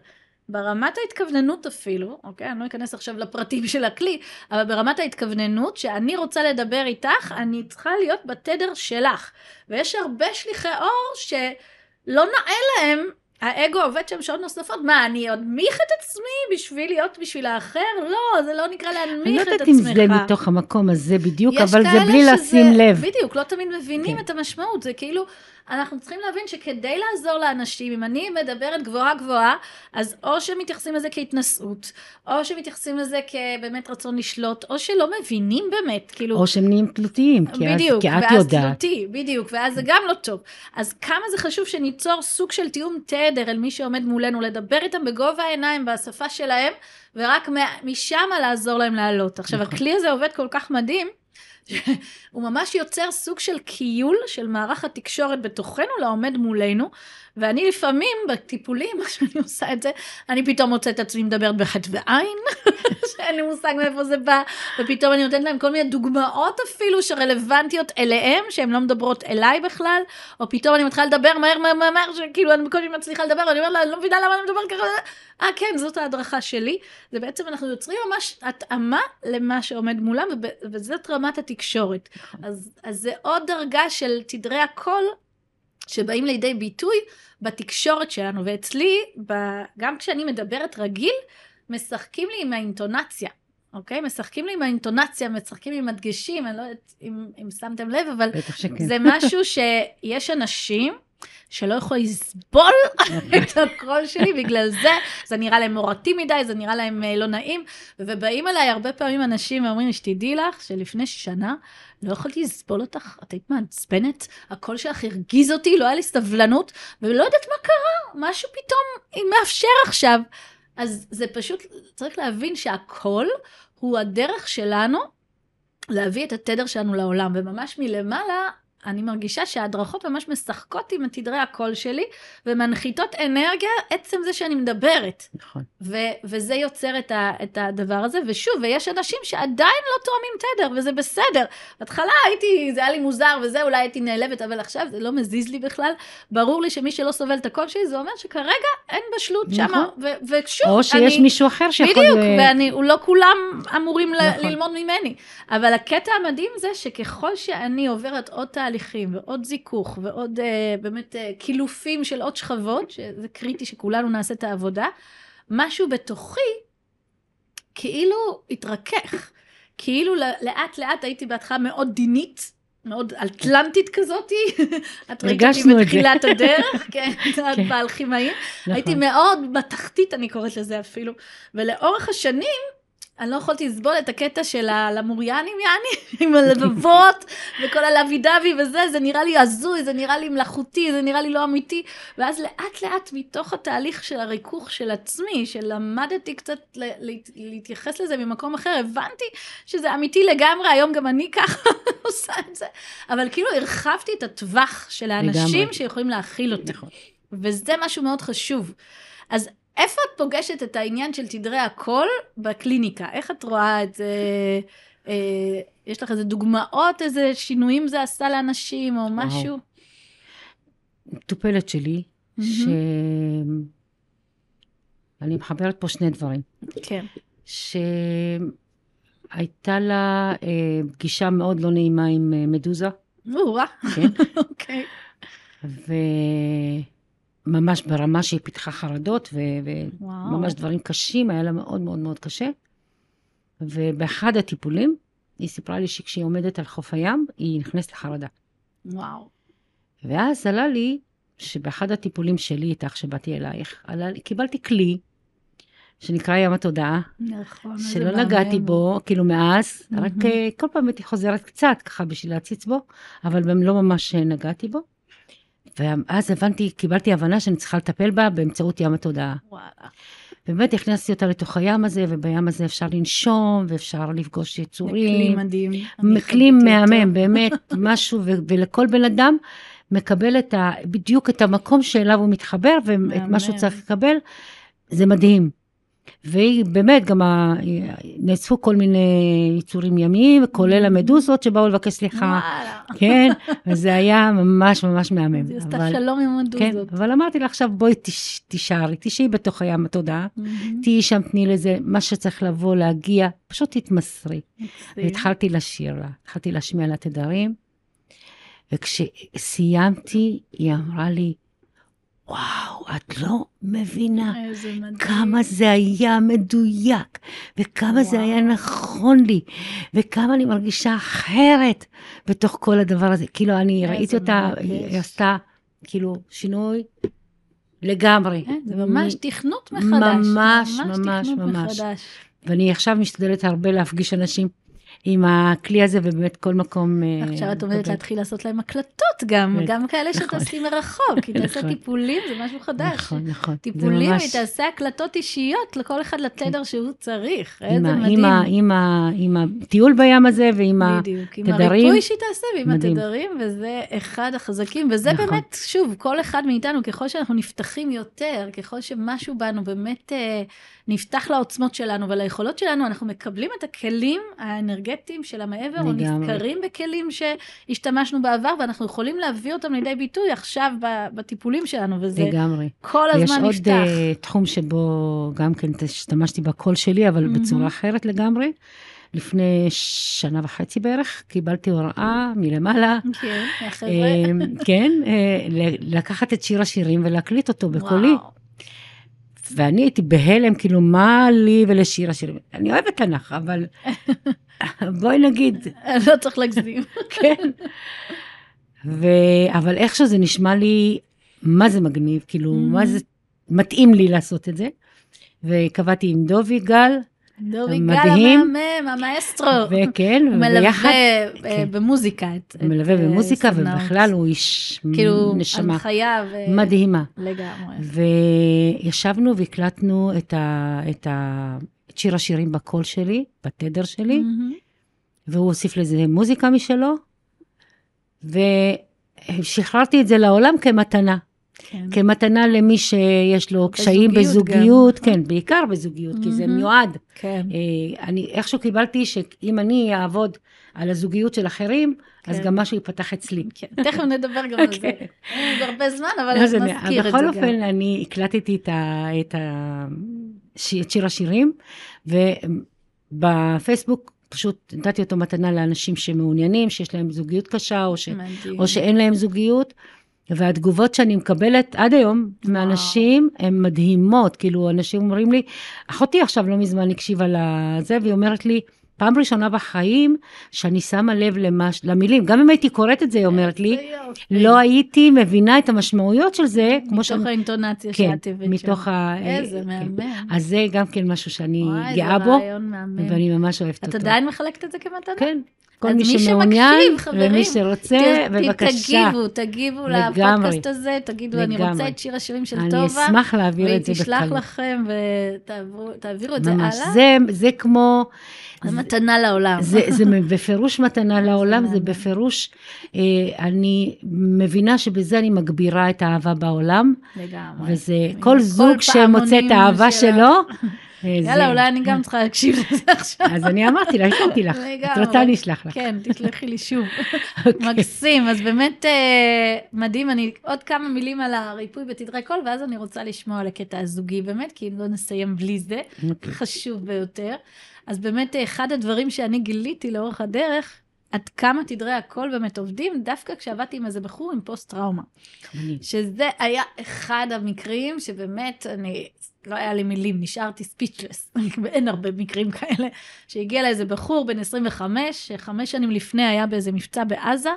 ברמת ההתכווננות אפילו, אוקיי? אני לא אכנס עכשיו לפרטים של הכלי, אבל ברמת ההתכווננות, שאני רוצה לדבר איתך, אני צריכה להיות בתדר שלך. ויש הרבה שליחי אור שלא נאה להם האגו עובד שם שעות נוספות. מה, אני אנמיך את עצמי בשביל להיות בשביל האחר? לא, זה לא נקרא להנמיך את עצמך. אני לא יודעת אם זה מתוך המקום הזה בדיוק, אבל זה בלי שזה, לשים לב. בדיוק, לא תמיד מבינים כן. את המשמעות. זה כאילו, אנחנו צריכים להבין שכדי לעזור לאנשים, אם אני מדברת גבוהה גבוהה, אז או שמתייחסים לזה כהתנשאות, או שמתייחסים לזה כבאמת רצון לשלוט, או שלא מבינים באמת, כאילו... או שהם נהיים תלותיים, כי, בדיוק, כי את יודעת. בדיוק, ואז תלותי, בדיוק, ואז זה גם לא טוב. אז כמה זה חשוב שניצור סוג של תיאום תדר אל מי שעומד מולנו, לדבר איתם בגובה העיניים, בשפה שלהם, ורק משם לעזור להם לעלות. עכשיו, נכון. הכלי הזה עובד כל כך מדהים. הוא ממש יוצר סוג של כיול של מערך התקשורת בתוכנו לעומד מולנו, ואני לפעמים בטיפולים, מה שאני עושה את זה, אני פתאום מוצאת את עצמי מדברת בחטא ועין, שאין לי מושג מאיפה זה בא, ופתאום אני נותנת להם כל מיני דוגמאות אפילו שרלוונטיות אליהם, שהן לא מדברות אליי בכלל, או פתאום אני מתחילה לדבר מהר מהר מהר, מהר שכאילו אני בקושי מצליחה לדבר, ואני אומרת לה, אני לא מבינה למה אני מדברת ככה, אה כן, זאת ההדרכה שלי, זה בעצם אנחנו יוצרים ממש התאמה למה שעומד מולם, וזאת רמת התקשורת. אז, אז זה עוד דרגה של תדרי הקול שבאים לידי ביטוי בתקשורת שלנו, ואצלי, גם כשאני מדברת רגיל, משחקים לי עם האינטונציה, אוקיי? משחקים לי עם האינטונציה, משחקים לי עם הדגשים, אני לא יודעת אם, אם שמתם לב, אבל זה משהו שיש אנשים שלא יכול לסבול את הקול שלי, בגלל זה, זה נראה להם מורתי מדי, זה נראה להם אה, לא נעים, ובאים אליי הרבה פעמים אנשים ואומרים, שתדעי לך שלפני שנה לא יכולתי לסבול אותך, את היית מעצבנת, הקול שלך הרגיז אותי, לא היה לי סבלנות, ולא יודעת מה קרה, משהו פתאום מאפשר עכשיו. אז זה פשוט, צריך להבין שהקול הוא הדרך שלנו להביא את התדר שלנו לעולם, וממש מלמעלה אני מרגישה שההדרכות ממש משחקות עם תדרי הקול שלי, ומנחיתות אנרגיה עצם זה שאני מדברת. נכון. ו- וזה יוצר את, ה- את הדבר הזה, ושוב, ויש אנשים שעדיין לא תואמים תדר, וזה בסדר. בהתחלה הייתי, זה היה לי מוזר וזה, אולי הייתי נעלבת, אבל עכשיו זה לא מזיז לי בכלל. ברור לי שמי שלא סובל את הקול שלי, זה אומר שכרגע אין בשלות נכון. שמה. ו- ושוב, או שיש אני... מישהו אחר שיכול... בדיוק, ל... ולא כולם אמורים נכון. ל- ללמוד ממני. אבל הקטע המדהים זה שככל שאני עוברת עוד תהליך, תהליכים ועוד זיכוך ועוד uh, באמת uh, קילופים של עוד שכבות, שזה קריטי שכולנו נעשה את העבודה, משהו בתוכי כאילו התרכך. כאילו לאט לאט הייתי בהתחלה מאוד דינית, מאוד אטלנטית כזאתי. את ראית אותי בתחילת הדרך, כן, את כן. באלכימאים. הייתי נכון. מאוד בתחתית, אני קוראת לזה אפילו. ולאורך השנים, אני לא יכולתי לסבול את הקטע של הלמוריאנים, יעני, עם הלבבות, וכל הלוי דווי וזה, זה נראה לי הזוי, זה נראה לי מלאכותי, זה נראה לי לא אמיתי. ואז לאט לאט מתוך התהליך של הריכוך של עצמי, שלמדתי קצת להתייחס לזה ממקום אחר, הבנתי שזה אמיתי לגמרי, היום גם אני ככה עושה את זה. אבל כאילו הרחבתי את הטווח של האנשים. שיכולים להכיל אותי. נכון. וזה משהו מאוד חשוב. אז איפה את פוגשת את העניין של תדרי הקול בקליניקה? איך את רואה את זה? אה, יש לך איזה דוגמאות, איזה שינויים זה עשה לאנשים או משהו? מטופלת שלי, mm-hmm. שאני מחברת פה שני דברים. כן. שהייתה לה אה, פגישה מאוד לא נעימה עם אה, מדוזה. או-אה. כן. אוקיי. ו... ממש ברמה שהיא פיתחה חרדות, וממש דברים קשים, היה לה מאוד מאוד מאוד קשה. ובאחד הטיפולים, היא סיפרה לי שכשהיא עומדת על חוף הים, היא נכנסת לחרדה. וואו. ואז עלה לי, שבאחד הטיפולים שלי איתך, שבאתי אלייך, עלה לי, קיבלתי כלי, שנקרא ים התודעה. נכון, שלא נגעתי בו, כאילו מאז, mm-hmm. רק אה, כל פעם הייתי חוזרת קצת, ככה בשביל להציץ בו, אבל לא ממש אה, נגעתי בו. ואז הבנתי, קיבלתי הבנה שאני צריכה לטפל בה באמצעות ים התודעה. וואלה. באמת הכנסתי אותה לתוך הים הזה, ובים הזה אפשר לנשום, ואפשר לפגוש יצורים. כלי מדהים. כלי מהמם, באמת, משהו, ו- ולכל בן אדם מקבל את ה, בדיוק את המקום שאליו הוא מתחבר, ואת מה שהוא צריך לקבל. זה מדהים. והיא באמת, גם ה... נאספו כל מיני יצורים ימיים, כולל mm. המדוזות שבאו לבקש סליחה. וואלה. כן, וזה היה ממש ממש מהמם. היא עשתה שלום עם המדוזות. כן, אבל אמרתי לה עכשיו, בואי תש... תישארי, תשאי בתוך הים התודעה, mm-hmm. תהיי שם, תני לזה, מה שצריך לבוא, להגיע, פשוט תתמסרי. והתחלתי לשיר לה, התחלתי להשמיע לה תדרים, וכשסיימתי, היא אמרה לי, וואו, את לא מבינה כמה זה היה מדויק, וכמה וואו. זה היה נכון לי, וכמה אני מרגישה אחרת בתוך כל הדבר הזה. כאילו, אני ראיתי אותה, מרגש. היא עשתה כאילו שינוי לגמרי. כן, זה ממש תכנות מחדש. ממש, ממש, ממש. ואני עכשיו משתדלת הרבה להפגיש אנשים עם הכלי הזה, ובאמת כל מקום... אה, עכשיו את עומדת להתחיל לעשות להם הקלטות גם, גם כאלה נכון. שתעשי מרחוק, כי תעשה נכון. טיפולים, זה משהו חדש. נכון, נכון. טיפולים, היא תעשה הקלטות אישיות לכל אחד לתדר שהוא צריך, איזה מדהים. עם הטיול בים הזה ועם התדרים. בדיוק, עם הריפוי שהיא תעשה ועם התדרים, וזה אחד החזקים, וזה באמת, שוב, כל אחד מאיתנו, ככל שאנחנו נפתחים יותר, ככל שמשהו בנו באמת אה, נפתח לעוצמות שלנו וליכולות שלנו, אנחנו מקבלים את הכלים האנרגטיים של המעבר, או נזכרים בכלים שהשתמשנו בעבר, ואנחנו יכולים להביא אותם לידי ביטוי עכשיו בטיפולים שלנו, וזה לגמרי. כל הזמן נפתח. יש עוד uh, תחום שבו גם כן השתמשתי בקול שלי, אבל mm-hmm. בצורה אחרת לגמרי. לפני שנה וחצי בערך, קיבלתי הוראה מלמעלה. כן, החבר'ה. אה, כן, אה, לקחת את שיר השירים ולהקליט אותו בקולי. וואו. ואני הייתי בהלם, כאילו, מה לי ולשיר השירים? אני אוהבת תנ"ך, אבל בואי נגיד. לא צריך להגזים. כן. ו... אבל איכשהו זה נשמע לי, מה זה מגניב, כאילו, mm-hmm. מה זה מתאים לי לעשות את זה. וקבעתי עם דובי גל, דובי גל המהמם, המאסטרו. וכן, וביחד. מלווה כן. במוזיקה. הוא מלווה במוזיקה, ובכלל הוא איש כאילו, נשמה. כאילו, הנחיה. ו... מדהימה. לגמרי. וישבנו והקלטנו את, ה... את, ה... את שיר השירים בקול שלי, בתדר שלי, mm-hmm. והוא הוסיף לזה מוזיקה משלו, ושחררתי את זה לעולם כמתנה. כן. כמתנה למי שיש לו קשיים בזוגיות, גם. כן, בעיקר בזוגיות, mm-hmm. כי זה מיועד. כן. אה, אני איכשהו קיבלתי שאם אני אעבוד על הזוגיות של אחרים, כן. אז גם משהו ייפתח אצלי. כן, תכף נדבר גם על זה. אין עוד הרבה זמן, אבל נזכיר את זה גם. בכל אופן, אני הקלטתי את, ה, את, ה, את שיר השירים, ובפייסבוק פשוט נתתי אותו מתנה לאנשים שמעוניינים, שיש להם זוגיות קשה, או, ש, או שאין להם זוגיות. והתגובות שאני מקבלת עד היום וואו. מאנשים הן מדהימות, כאילו אנשים אומרים לי, אחותי עכשיו לא מזמן הקשיבה לזה, והיא אומרת לי, פעם ראשונה בחיים שאני שמה לב למש... למילים, גם אם הייתי קוראת את זה, היא אומרת לי, לא הייתי מבינה את המשמעויות של זה, כמו ש... מתוך האינטונציה כן, הבאת שם. מתוך ה... איזה כן. מהמם. אז זה גם כן משהו שאני גאה בו, ואני ממש אוהבת אותו. את עדיין מחלקת את זה כמתנה? כן. כל מי שמעוניין, ומי שרוצה, בבקשה. תגיבו, תגיבו לפודקאסט הזה, תגידו, אני רוצה את שיר השירים של טובה. אני אשמח להעביר את זה בקלות. והיא תשלח לכם ותעבירו את זה הלאה. ממש, זה כמו... זה מתנה לעולם. זה, זה בפירוש מתנה לעולם, זה בפירוש, אה, אני מבינה שבזה אני מגבירה את האהבה בעולם. לגמרי. וזה, כל זוג שמוצא את האהבה שלו, יאללה, אולי אני גם צריכה להקשיב לזה עכשיו. אז אני אמרתי לה, הכנתי לך. את רוצה, אני אשלח לך. כן, תשלחי לי שוב. אוקיי. מקסים, אז באמת אה, מדהים. אני עוד כמה מילים על הריפוי בתדרי קול, ואז אני רוצה לשמוע על הקטע הזוגי, באמת, כי אם לא נסיים בלי זה, אוקיי. חשוב ביותר. אז באמת, אחד הדברים שאני גיליתי לאורך הדרך, עד כמה תדרי הקול באמת עובדים, דווקא כשעבדתי עם איזה בחור עם פוסט-טראומה. שזה היה אחד המקרים שבאמת, אני, לא היה לי מילים, נשארתי ספיצ'לס. אין הרבה מקרים כאלה. שהגיע לאיזה בחור בן 25, שחמש שנים לפני היה באיזה מבצע בעזה,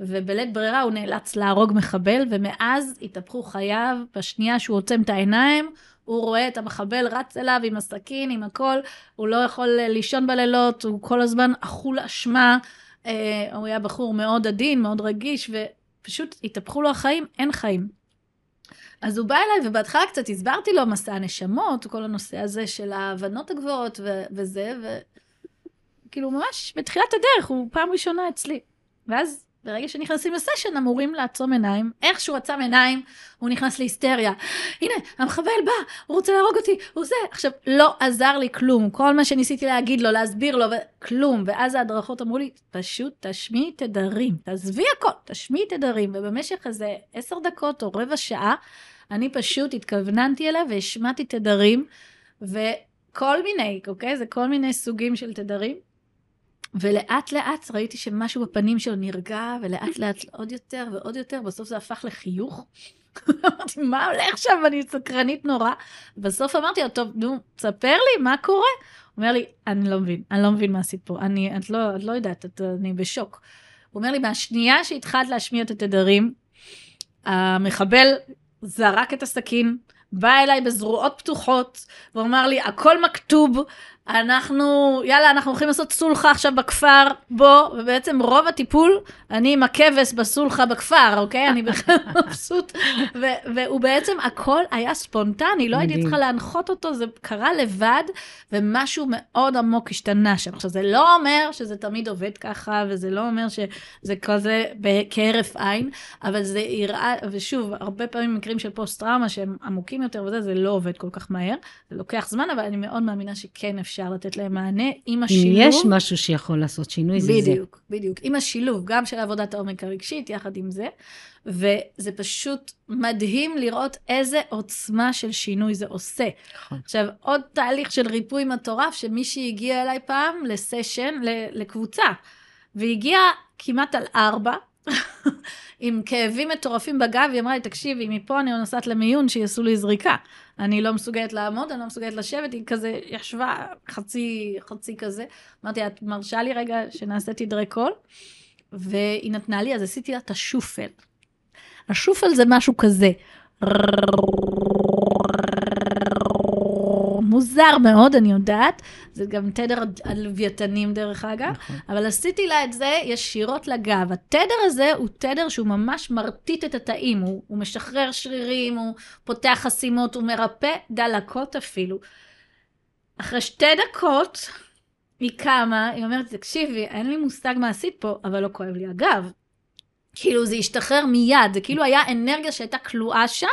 ובלית ברירה הוא נאלץ להרוג מחבל, ומאז התהפכו חייו, בשנייה שהוא עוצם את העיניים, הוא רואה את המחבל רץ אליו עם הסכין, עם הכל, הוא לא יכול לישון בלילות, הוא כל הזמן אכול אשמה. אה, הוא היה בחור מאוד עדין, מאוד רגיש, ופשוט התהפכו לו החיים, אין חיים. אז הוא בא אליי, ובהתחלה קצת הסברתי לו מסע הנשמות, כל הנושא הזה של ההבנות הגבוהות ו- וזה, וכאילו ממש בתחילת הדרך, הוא פעם ראשונה אצלי. ואז ברגע שנכנסים לסשן אמורים לעצום עיניים, איך שהוא עצם עיניים, הוא נכנס להיסטריה. הנה, המחבל בא, הוא רוצה להרוג אותי, הוא זה. עכשיו, לא עזר לי כלום, כל מה שניסיתי להגיד לו, להסביר לו, כלום. ואז ההדרכות אמרו לי, פשוט תשמיעי תדרים, תעזבי הכל, תשמיעי תדרים. ובמשך איזה עשר דקות או רבע שעה, אני פשוט התכווננתי אליו והשמעתי תדרים, וכל מיני, אוקיי? זה כל מיני סוגים של תדרים. ולאט לאט ראיתי שמשהו בפנים שלו נרגע, ולאט לאט עוד יותר ועוד יותר, בסוף זה הפך לחיוך. אמרתי, מה הולך שם? אני סקרנית נורא. בסוף אמרתי לו, טוב, נו, תספר לי, מה קורה? הוא אומר לי, אני לא מבין, אני לא מבין מה עשית פה, אני, את לא, את לא יודעת, את, אני בשוק. הוא אומר לי, מהשנייה שהתחלת להשמיע את התדרים, המחבל זרק את הסכין, בא אליי בזרועות פתוחות, ואומר לי, הכל מכתוב, אנחנו, יאללה, אנחנו הולכים לעשות סולחה עכשיו בכפר, בוא, ובעצם רוב הטיפול, אני עם הכבש בסולחה בכפר, אוקיי? אני בכלל מבסוט. והוא בעצם, הכל היה ספונטני, לא הייתי צריכה להנחות אותו, זה קרה לבד, ומשהו מאוד עמוק השתנה שם. עכשיו, זה לא אומר שזה תמיד עובד ככה, וזה לא אומר שזה כזה כהרף עין, אבל זה יראה, ושוב, הרבה פעמים מקרים של פוסט-טראומה שהם עמוקים יותר וזה, זה לא עובד כל כך מהר, זה לוקח זמן, אבל אני מאוד מאמינה שכן אפשר. אפשר לתת להם מענה עם השילוב. אם יש משהו שיכול לעשות שינוי, זה זה. בדיוק, בדיוק. עם השילוב, גם של עבודת העומק הרגשית, יחד עם זה. וזה פשוט מדהים לראות איזה עוצמה של שינוי זה עושה. נכון. עכשיו, עוד תהליך של ריפוי מטורף, שמישהי הגיעה אליי פעם לסשן, לקבוצה, והגיעה כמעט על ארבע, עם כאבים מטורפים בגב, היא אמרה לי, תקשיבי, מפה אני נוסעת למיון שיעשו לי זריקה. אני לא מסוגלת לעמוד, אני לא מסוגלת לשבת, היא כזה ישבה חצי, חצי כזה. אמרתי, את מרשה לי רגע שנעשה תדרי קול? והיא נתנה לי, אז עשיתי לה את השופל. השופל זה משהו כזה. מוזר מאוד, אני יודעת. זה גם תדר הלוויתנים, דרך אגב. נכון. אבל עשיתי לה את זה ישירות לגב. התדר הזה הוא תדר שהוא ממש מרטיט את התאים. הוא, הוא משחרר שרירים, הוא פותח חסימות, הוא מרפא דלקות אפילו. אחרי שתי דקות, היא קמה, היא אומרת, תקשיבי, אין לי מושג מה עשית פה, אבל לא כואב לי הגב. כאילו, זה השתחרר מיד, זה כאילו היה אנרגיה שהייתה כלואה שם,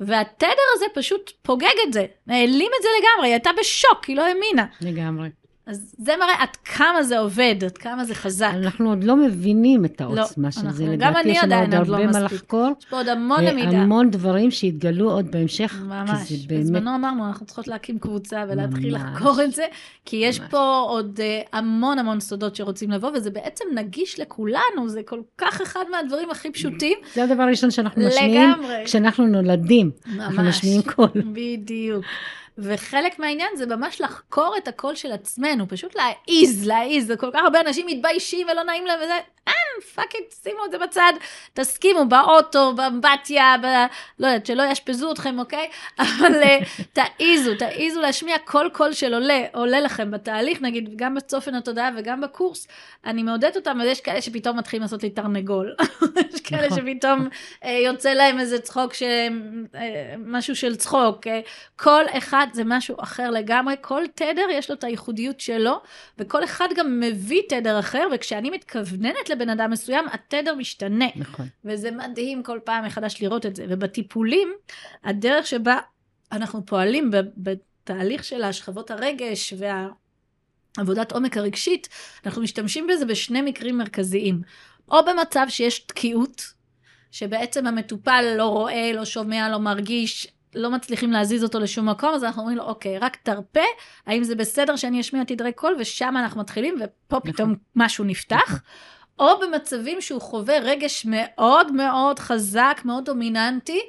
והתדר הזה פשוט פוגג את זה, העלים את זה לגמרי, היא הייתה בשוק, היא לא האמינה. לגמרי. אז זה מראה עד כמה זה עובד, עד כמה זה חזק. אנחנו עוד לא מבינים את לא, העוצמה לא, של זה. לדעתי יש לנו עוד הרבה לא מה לחקור. יש פה עוד המון למידה. והמון דברים שהתגלו עוד בהמשך. ממש. באמת... בזמנו אמרנו, אנחנו צריכות להקים קבוצה ולהתחיל ממש. לחקור את זה, כי יש ממש. פה עוד uh, המון המון סודות שרוצים לבוא, וזה בעצם נגיש לכולנו, זה כל כך אחד מהדברים הכי פשוטים. זה הדבר הראשון שאנחנו משמיעים. לגמרי. כשאנחנו נולדים. ממש. אנחנו משמיעים קול. בדיוק. וחלק מהעניין זה ממש לחקור את הקול של עצמנו, פשוט להעיז, להעיז, כל כך הרבה אנשים מתביישים ולא נעים להם וזה, אין, fuck it, שימו את זה בצד, תעשו באוטו, באמבטיה, ב... לא יודעת, שלא יאשפזו אתכם, אוקיי? אבל אה, תעיזו, תעיזו להשמיע כל קול של עולה, עולה לכם בתהליך, נגיד, גם בצופן התודעה וגם בקורס, אני מעודדת אותם, אבל יש כאלה שפתאום מתחילים לעשות לי תרנגול. יש כאלה נכון. שפתאום אה, יוצא להם איזה צחוק, ש... אה, משהו של צחוק. אה, כל אחד זה משהו אחר לגמרי, כל תדר יש לו את הייחודיות שלו, וכל אחד גם מביא תדר אחר, וכשאני מתכווננת לבן אדם מסוים, התדר משתנה. נכון. וזה מדהים כל פעם מחדש לראות את זה. ובטיפולים, הדרך שבה אנחנו פועלים בתהליך של השכבות הרגש והעבודת עומק הרגשית, אנחנו משתמשים בזה בשני מקרים מרכזיים. או במצב שיש תקיעות, שבעצם המטופל לא רואה, לא שומע, לא מרגיש, לא מצליחים להזיז אותו לשום מקום, אז אנחנו אומרים לו, אוקיי, רק תרפה, האם זה בסדר שאני אשמיע תדרי קול, ושם אנחנו מתחילים, ופה נכון. פתאום משהו נפתח. נכון. או במצבים שהוא חווה רגש מאוד מאוד חזק, מאוד דומיננטי,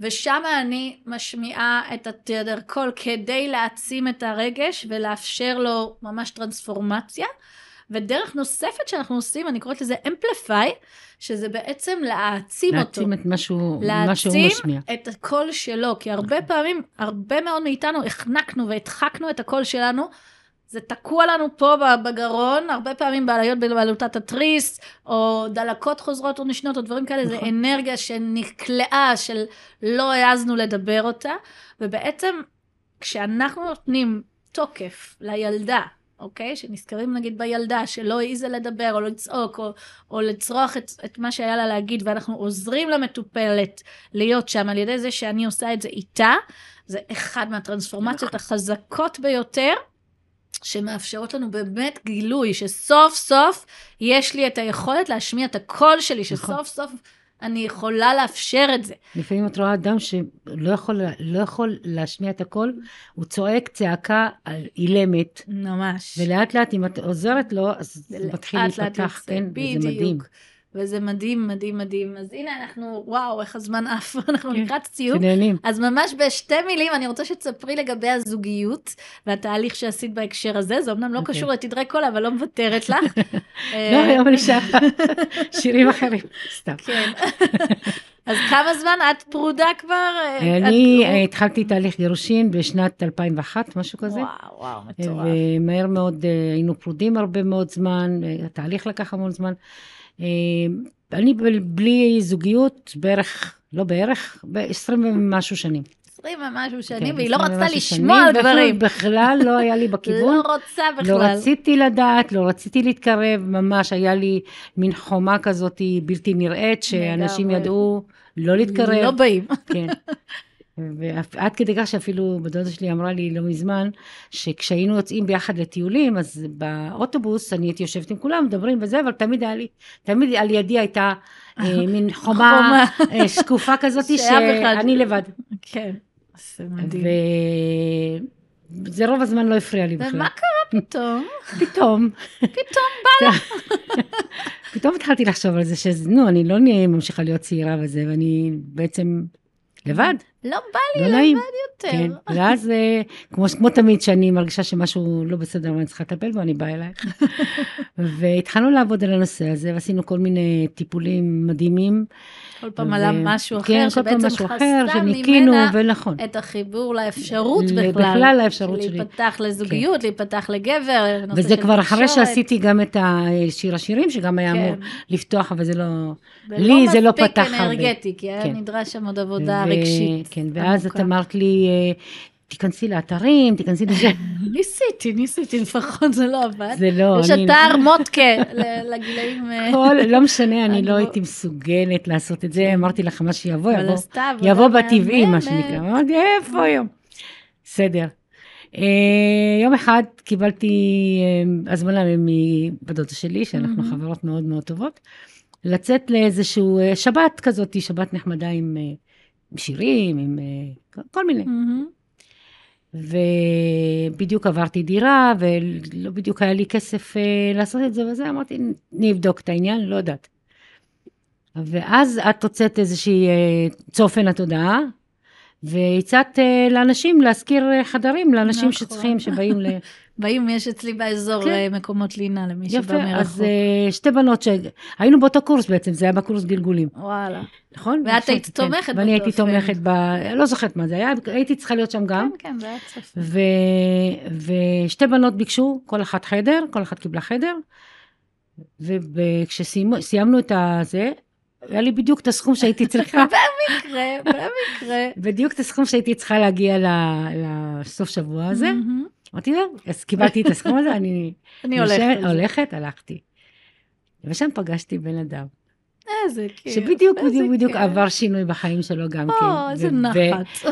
ושם אני משמיעה את התדר קול כדי להעצים את הרגש ולאפשר לו ממש טרנספורמציה. ודרך נוספת שאנחנו עושים, אני קוראת לזה amplify, שזה בעצם להעצים, להעצים אותו. להעצים את משהו, מה שהוא משמיע. להעצים את הקול שלו, כי הרבה נכון. פעמים, הרבה מאוד מאיתנו החנקנו והדחקנו את הקול שלנו, זה תקוע לנו פה בגרון, הרבה פעמים בעליות בבעלותת התריס, או דלקות חוזרות או נשנות, או דברים כאלה, נכון. זה אנרגיה שנקלעה, של לא העזנו לדבר אותה, ובעצם כשאנחנו נותנים תוקף לילדה, אוקיי? שנזכרים נגיד בילדה שלא העיזה לדבר או לצעוק או, או לצרוח את, את מה שהיה לה להגיד ואנחנו עוזרים למטופלת להיות שם על ידי זה שאני עושה את זה איתה, זה אחד מהטרנספורמציות נכון. החזקות ביותר. שמאפשרות לנו באמת גילוי, שסוף סוף יש לי את היכולת להשמיע את הקול שלי, נכון. שסוף סוף אני יכולה לאפשר את זה. לפעמים את רואה אדם שלא יכול, לא יכול להשמיע את הקול, הוא צועק צעקה אילמת. ממש. ולאט לאט, אם את עוזרת לו, אז זה מתחיל להיפתח, כן, וזה מדהים. וזה מדהים, מדהים, מדהים. אז הנה אנחנו, וואו, איך הזמן עף, אנחנו כן, לקראת סיום. שנהנים. אז ממש בשתי מילים, אני רוצה שתספרי לגבי הזוגיות והתהליך שעשית בהקשר הזה. זה אמנם לא אוקיי. אוקיי. קשור לתדרי קול, אבל לא מוותרת לך. לא, היום אני שרה שירים אחרים, סתם. כן. אז כמה זמן את פרודה כבר? אני את... התחלתי תהליך גירושין בשנת 2001, משהו כזה. וואו, וואו, מטורף. ומהר מאוד אה, היינו פרודים הרבה מאוד זמן, אה, התהליך לקח המון זמן. אה, אני בלי זוגיות בערך, לא בערך, ב-20 ומשהו שנים. 20 ומשהו שנים, כן, והיא לא רצתה לשמוע על דברים. בכלל לא היה לי בכיוון. לא רוצה בכלל. לא רציתי לדעת, לא רציתי להתקרב, ממש היה לי מין חומה כזאת בלתי נראית, שאנשים ידעו לא להתקרב. לא באים. כן. ועד כדי כך שאפילו בדודה שלי אמרה לי לא מזמן, שכשהיינו יוצאים ביחד לטיולים, אז באוטובוס אני הייתי יושבת עם כולם, מדברים וזה, אבל תמיד היה לי, תמיד על ידי הייתה אה, מין חומה אה, שקופה כזאת, שאני לבד. כן, זה מדהים. וזה רוב הזמן לא הפריע לי בכלל. ומה קרה פתאום? פתאום. פתאום בא לך. פתאום התחלתי לחשוב על זה, שנו, אני לא ממשיכה להיות צעירה וזה, ואני בעצם לבד. לא בא לי לא לבד יותר. כן, ואז אה, כמו, כמו תמיד, שאני מרגישה שמשהו לא בסדר ואני צריכה לטפל בו, אני באה אלייך. והתחלנו לעבוד על הנושא הזה, ועשינו כל מיני טיפולים מדהימים. כל פעם עלה משהו אחר, כן, שבעצם חסם ממנה ונכון. את החיבור לאפשרות בכלל. בכלל לאפשרות שלי. להיפתח לזוגיות, כן. להיפתח לגבר. וזה כבר אחרי שעשיתי גם את השיר השירים, שגם היה אמור כן. לפתוח, אבל זה לא... לי זה לא פתח הרבה. ולא מספיק אנרגטי, כי היה כן. נדרש שם עוד עבודה רגשית. כן, ואז את אמרת לי, אה, תיכנסי לאתרים, תיכנסי לזה. ניסיתי, ניסיתי, לפחות זה לא עבד. זה לא, יש אתר מודקה לגילאים... אה, כל, לא משנה, אני לא הייתי מסוגלת לעשות את זה, אמרתי לך, מה שיבוא, יבוא, יבוא בטבעי, מה שנקרא. אמרתי, איפה היום? בסדר. אה, יום אחד קיבלתי הזמנה מבדודה שלי, שאנחנו חברות מאוד מאוד טובות, לצאת לאיזשהו שבת כזאת, שבת נחמדה עם שירים, עם כל מיני. ובדיוק עברתי דירה, ולא בדיוק היה לי כסף uh, לעשות את זה וזה, אמרתי, אני אבדוק את העניין, לא יודעת. ואז את הוצאת איזושהי uh, צופן התודעה, והצעת uh, לאנשים להשכיר חדרים לאנשים נכון. שצריכים, שבאים ל... באים, יש אצלי באזור כן. מקומות לינה למי שבא מרחוק. יפה, אז uh, שתי בנות שהיינו באותו קורס בעצם, זה היה בקורס גלגולים. וואלה. נכון? ואת היית כן. תומכת ואני הייתי תומכת ב... לא זוכרת מה זה היה, הייתי צריכה להיות שם גם. כן, כן, זה היה צפון. ו... ושתי בנות ביקשו, כל אחת חדר, כל אחת קיבלה חדר, וכשסיימנו את הזה, היה לי בדיוק את הסכום שהייתי צריכה. במקרה, במקרה. בדיוק את הסכום שהייתי צריכה להגיע לסוף שבוע הזה. אמרתי, לו, אז קיבלתי את הסכום הזה, אני... אני הולכת. הולכת, הלכתי. ושם פגשתי בן אדם. איזה כיף. שבדיוק, בדיוק, בדיוק עבר שינוי בחיים שלו גם כן. או, איזה נחת.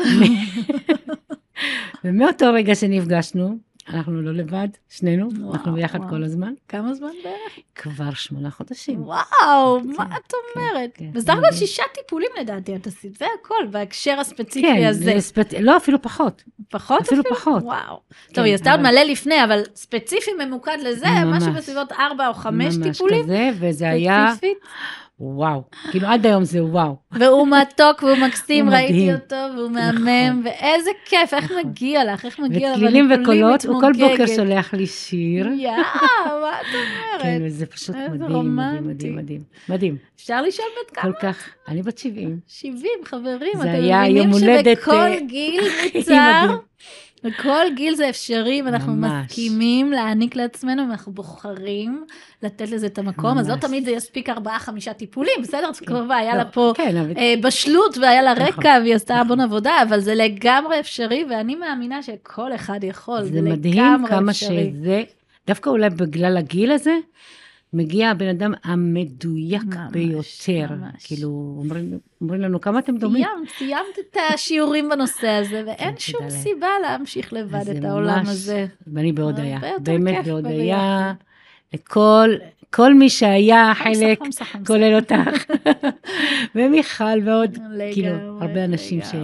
ומאותו רגע שנפגשנו, אנחנו לא לבד, שנינו, וואו, אנחנו ביחד וואו. כל הזמן. כמה זמן בערך? כבר שמונה חודשים. וואו, כן, מה את אומרת? כן, כן, בסך הכל שישה טיפולים לדעתי את עשית, זה הכל, בהקשר הספציפי כן, הזה. כן, ספ... לא, אפילו פחות. פחות אפילו? אפילו פחות. וואו. כן, טוב, היא עשתה עוד מלא לפני, אבל ספציפי ממוקד לזה, ממש. משהו בסביבות ארבע או חמש טיפולים. ממש כזה, וזה היה... וואו, כאילו עד היום זה וואו. והוא מתוק והוא מקסים, ראיתי אותו, והוא מהמם, נכון. ואיזה כיף, איך מגיע לך, איך מגיע לך, וצלילים וקולות, הוא כל בוקר שולח לי שיר. יואו, מה את אומרת? כן, וזה פשוט מדהים, מדהים, מדהים, מדהים, מדהים. אפשר לשאול בת כמה? כל כך, אני בת 70. 70, חברים, אתם מבינים שבכל אה, גיל מוצר... בכל גיל זה אפשרי, ואנחנו ממש. מסכימים להעניק לעצמנו, ואנחנו בוחרים לתת לזה את המקום. ממש. אז לא תמיד זה יספיק ארבעה-חמישה טיפולים, בסדר? כן. כבר היה לא, לה פה כן, אבל... אה, בשלות והיה לה נכון, רקע, והיא עשתה נכון. המון עבודה, אבל זה לגמרי אפשרי, ואני מאמינה שכל אחד יכול, זה, זה לגמרי אפשרי. זה מדהים כמה שזה, דווקא אולי בגלל הגיל הזה, מגיע הבן אדם המדויק ממש, ביותר. ממש. כאילו, אומרים, אומרים לנו, כמה אתם דומים? סיימת, סיימת את השיעורים בנושא הזה, ואין שום סיבה להמשיך לבד את העולם ממש, הזה. ואני בהודיה, באמת בהודיה. לכל כל מי שהיה חלק, כולל אותך, ומיכל ועוד, כאילו, הרבה אנשים ש...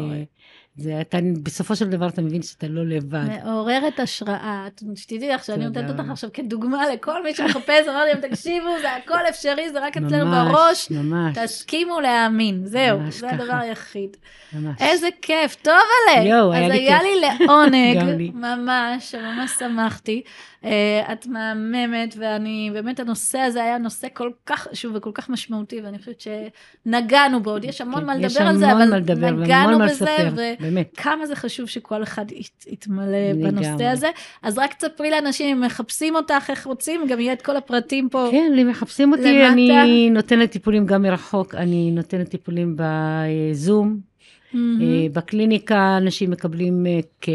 זה, אתה, בסופו של דבר אתה מבין שאתה לא לבד. מעוררת השראה. שתדעי לך שאני נותנת אותך עכשיו כדוגמה לכל מי שמחפש, אמרתי להם, תקשיבו, זה הכל אפשרי, זה רק אצלנו בראש. ממש. תסכימו להאמין, זהו, ממש זה ככה. הדבר היחיד. ממש. איזה כיף, טוב עליה. יואו, היה לי כיף. אז היה לי לעונג, ממש, ממש שמחתי. Uh, את מהממת, ואני, באמת הנושא הזה היה נושא כל כך חשוב וכל כך משמעותי, ואני חושבת שנגענו בו, עוד יש המון כן, מה לדבר על זה, אבל נגענו בזה, וכמה זה חשוב שכל אחד ית, יתמלא בנושא הזה. אז רק תספרי לאנשים, אם מחפשים אותך, איך רוצים, גם יהיה את כל הפרטים פה. כן, אם מחפשים אותי, למטה. אני נותנת טיפולים גם מרחוק, אני נותנת טיפולים בזום. Mm-hmm. בקליניקה אנשים מקבלים אה, כ...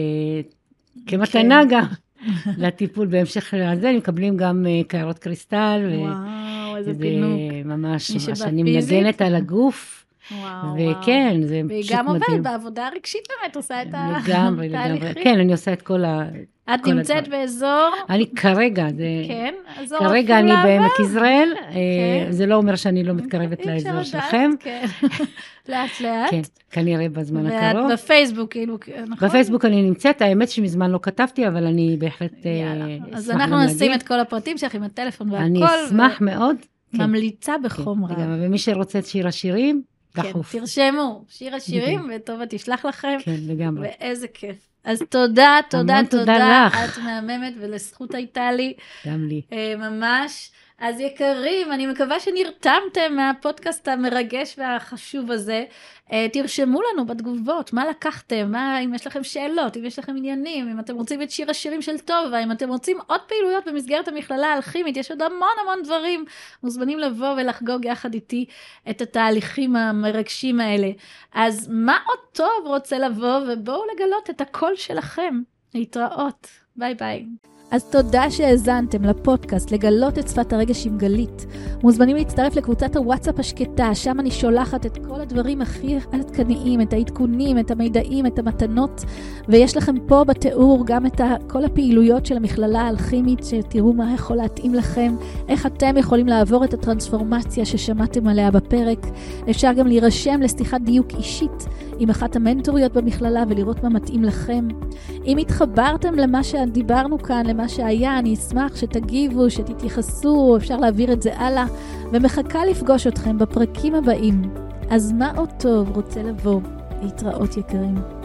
כמתנה כן. גם. לטיפול בהמשך לזה, הם מקבלים גם אה, קערות קריסטל. וואו, איזה פינוק. זה ממש, ממש, אני מנגנת על הגוף. וואו, וכן, זה פשוט מדהים. והיא גם עובדת בעבודה רגשית באמת, עושה את התהליכים. לגמרי, לגמרי. כן, אני עושה את כל ה... את נמצאת הדבר. באזור... אני כרגע, זה... כן, אזור כרגע אני בעמק יזרעאל, אה, כן. זה לא אומר שאני לא מתקרבת לאזור שלכם. כן, לאט לאט. כן, כנראה בזמן הקרוב. ואת בפייסבוק, כאילו, נכון? בפייסבוק אני נמצאת, האמת שמזמן לא כתבתי, אבל אני בהחלט אשמח אה, גם להגיד. אז אנחנו נשים את כל הפרטים שלך עם הטלפון והכל. אני אשמח מאוד. כן. ממליצה בחום רב. ומי שרוצה את שיר השירים, כן, דחוף. כן, תרשמו, שיר השירים, וטובה תשלח לכם. כן, לגמרי. ואיזה כיף. אז תודה, תודה, תודה. תודה לך. את מהממת, ולזכות הייתה לי. גם לי. אה, ממש. אז יקרים, אני מקווה שנרתמתם מהפודקאסט המרגש והחשוב הזה. אה, תרשמו לנו בתגובות מה לקחתם, מה, אם יש לכם שאלות, אם יש לכם עניינים, אם אתם רוצים את שיר השירים של טובה, אם אתם רוצים עוד פעילויות במסגרת המכללה האלכימית, יש עוד המון המון דברים. מוזמנים לבוא ולחגוג יחד איתי את התהליכים המרגשים האלה. אז מה עוד טוב רוצה לבוא, ובואו לגלות את הקול שלכם. להתראות. ביי ביי. אז תודה שהאזנתם לפודקאסט לגלות את שפת הרגש עם גלית. מוזמנים להצטרף לקבוצת הוואטסאפ השקטה, שם אני שולחת את כל הדברים הכי עדכניים, את העדכונים, את המידעים, את המתנות, ויש לכם פה בתיאור גם את כל הפעילויות של המכללה האלכימית, שתראו מה יכול להתאים לכם, איך אתם יכולים לעבור את הטרנספורמציה ששמעתם עליה בפרק. אפשר גם להירשם לשיחת דיוק אישית עם אחת המנטוריות במכללה ולראות מה מתאים לכם. אם התחברתם למה שדיברנו כאן, למה שהיה, אני אשמח שתגיבו, שתתייחסו, אפשר להעביר את זה הלאה, ומחכה לפגוש אתכם בפרקים הבאים. אז מה עוד טוב רוצה לבוא? להתראות יקרים.